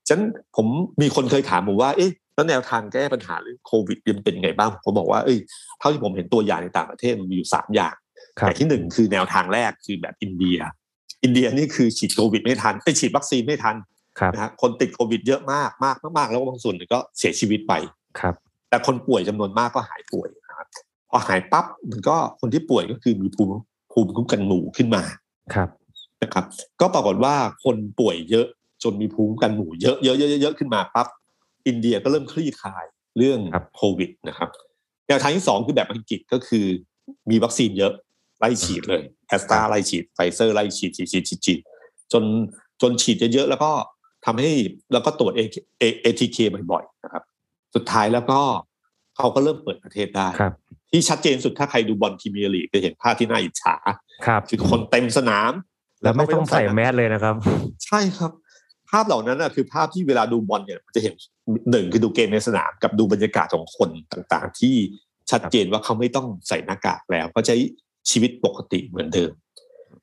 ฉะนันผมมีคนเคยถามผมว่า เอ๊ะ แล้วแนวทางแก้ปัญหาเรื่องโควิดมันเป็นยังไงบ้างผมบอกว่าเอ้ยเท่าที่ผมเห็นตัวอย่างในต่างประเทศมันมีอยู่สามอย่างครับอย่างที่หนึ่งคือแนวทางแรกคือแบบอินเดีย อินเดียนี่คือฉีดโควิดไม่ทันไปฉีดวัคซีนไม่ทันครับนะฮะคนติดโควิดเยอะมากมากมากๆแล้วก็บางส่วนก็เสียชีวิตไปครับ แต่คนป่วยจำนวนมากก็หายป่วยนะครับพอหายปั๊บมันก็คนที่ป่วยก็คือมีภูมิภูมิคุ้มกันหมู่ขึ้นมาครับนะครับ ก็ปรากฏว่าคนป่วยเยอะจนมีภูมิคุ้มกันหมู่เยอะเยอะเยอะเยอะขึ้นมาปั๊บ อินเดียก็เริ่มคลี่คลายเรื่องโควิดนะครับแนวทางที่สองคือแบบอังกฤษก็คือมีวัคซีนเยอะไล่ฉีดเลยแอสตราไล่ฉีดไฟเซอร์ไล่ฉีดฉีดฉีดฉีดฉีดจนจนฉีดเยอะๆแล้วก็ทำให้แล้วก็ตรวจ ATK บ่อยๆนะครับ สุดท้ายแล้วก็เขาก็เริ่มเปิดประเทศได้ครับ ที่ชัดเจนสุดถ้าใครดูบอลพรีเมียร์ลีกจะเห็นภาพที่น่าอิจฉาครับคือคนเต็มสนาม แล้วไม่ต้องใส่แมสเลยนะครับ ใช่ครับ ภาพเหล่านั้นนะคือภาพที่เวลาดูบอลเนี่ยมันจะเห็น หนึ่งคือดูเกมในสนามกับดูบรรยากาศของคนต่างๆ ที่ชัดเจนว่าเขาไม่ต้องใส่หน้ากากแล้วก็ใช้ชีวิตปกติเหมือนเดิม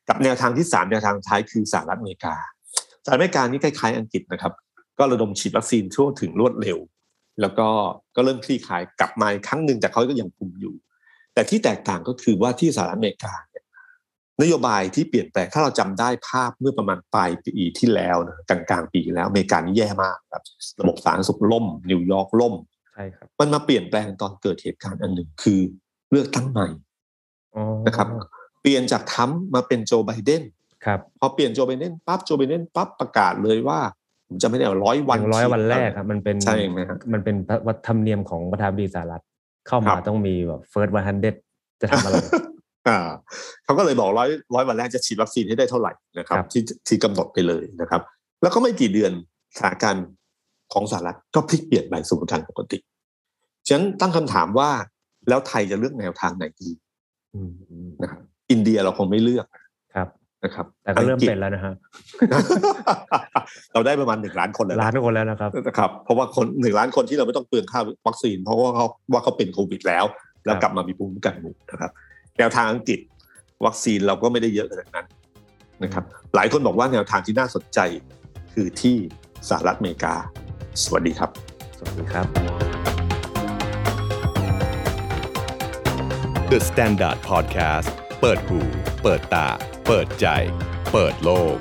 กับแนวทางที่สามแนวทางท้ายคือสหรัฐอเมริกาสหรัฐอเมริกานี่คล้ายๆอังกฤษนะครับ ก็ระดมฉีดวัคซีนทั่วถึงรวดเร็ว แล้วก็ก็เริ่มคลี่คลายกลับมาอีกครั้งหนึ่งแต่เขาก็ยังคุมอยู่ แต่ที่แตกต่างก็คือว่าที่สหรัฐอเมริกาเนี่ย นโยบายที่เปลี่ยนแปลงถ้าเราจำได้ภาพเมื่อประมาณปลายปีที่แล้วนะกลางๆปีแล้วอเมริกานี่แย่มากครับ ระบบสาธารณสุขล่ม นิวยอร์กล่มใช่ครับมันมาเปลี่ยนแปลงตอนเกิดเหตุการณ์อันหนึ่งคือเลือกตั้งใหม่อ๋อนะครับ เปลี่ยนจากทรัมป์มาเป็นโจไบเดนครับพอเปลี่ยนโจไบเดนปั๊บโจไบเดนปั๊บประกาศเลยว่าผมจะไม่ได้ร้อยวัวันนร้อยวันแรกครับมันเป็นใช่ไหมครับมันเป็นวัฒนธรรมเนียมของประธานาธิบดีสหรัฐเข้าครัมาบต้องมีแบบเฟิร์สวันฮันเดจะทำอะไร อ่าเขาก็เลยบอกร้อยร้อยวันแรกจะฉีดวัคซีนให้ได้เท่าไหร่นะครับครับ ที่ที่กำหนดไปเลยนะครับ แล้วก็ไม่กี่เดือนสถานการณ์ของสหรัฐก็พลิกเปลี่ยนไปสู่การปกติฉะนั้นตั้งคำถามว่าแล้วไทยจะเลือกแนวทางไหนดีอืมอืมนะครับอินเดียเราคงไม่เลือกครับนะครับ แต่ก็เริ่มอังฤษเป็นแล้วนะฮะเราได้ประมาณหนึ่งล้านคนแล้วล้านนะคนแล้วนะครับนะครับ เพราะว่าคนหนึ่งล้านคนที่เราไม่ต้องเปลืองค่าวัคซีน เพราะว่าเขาว่าเขาเป็นโควิดแล้ว แล้วครับกลับมามีภูมิคุ้มกันหมู่นะครับ แนวทางอังกฤษวัคซีนเราก็ไม่ได้เยอะขนาดนั้นนะครับหลายคนบอกว่าแนวทางที่น่าสนใจคือที่สหรัฐอเมริกา สวัสดีครับ สวัสดีครับ The Standard Podcast เปิดหู เปิดตา เปิดใจ เปิดโลก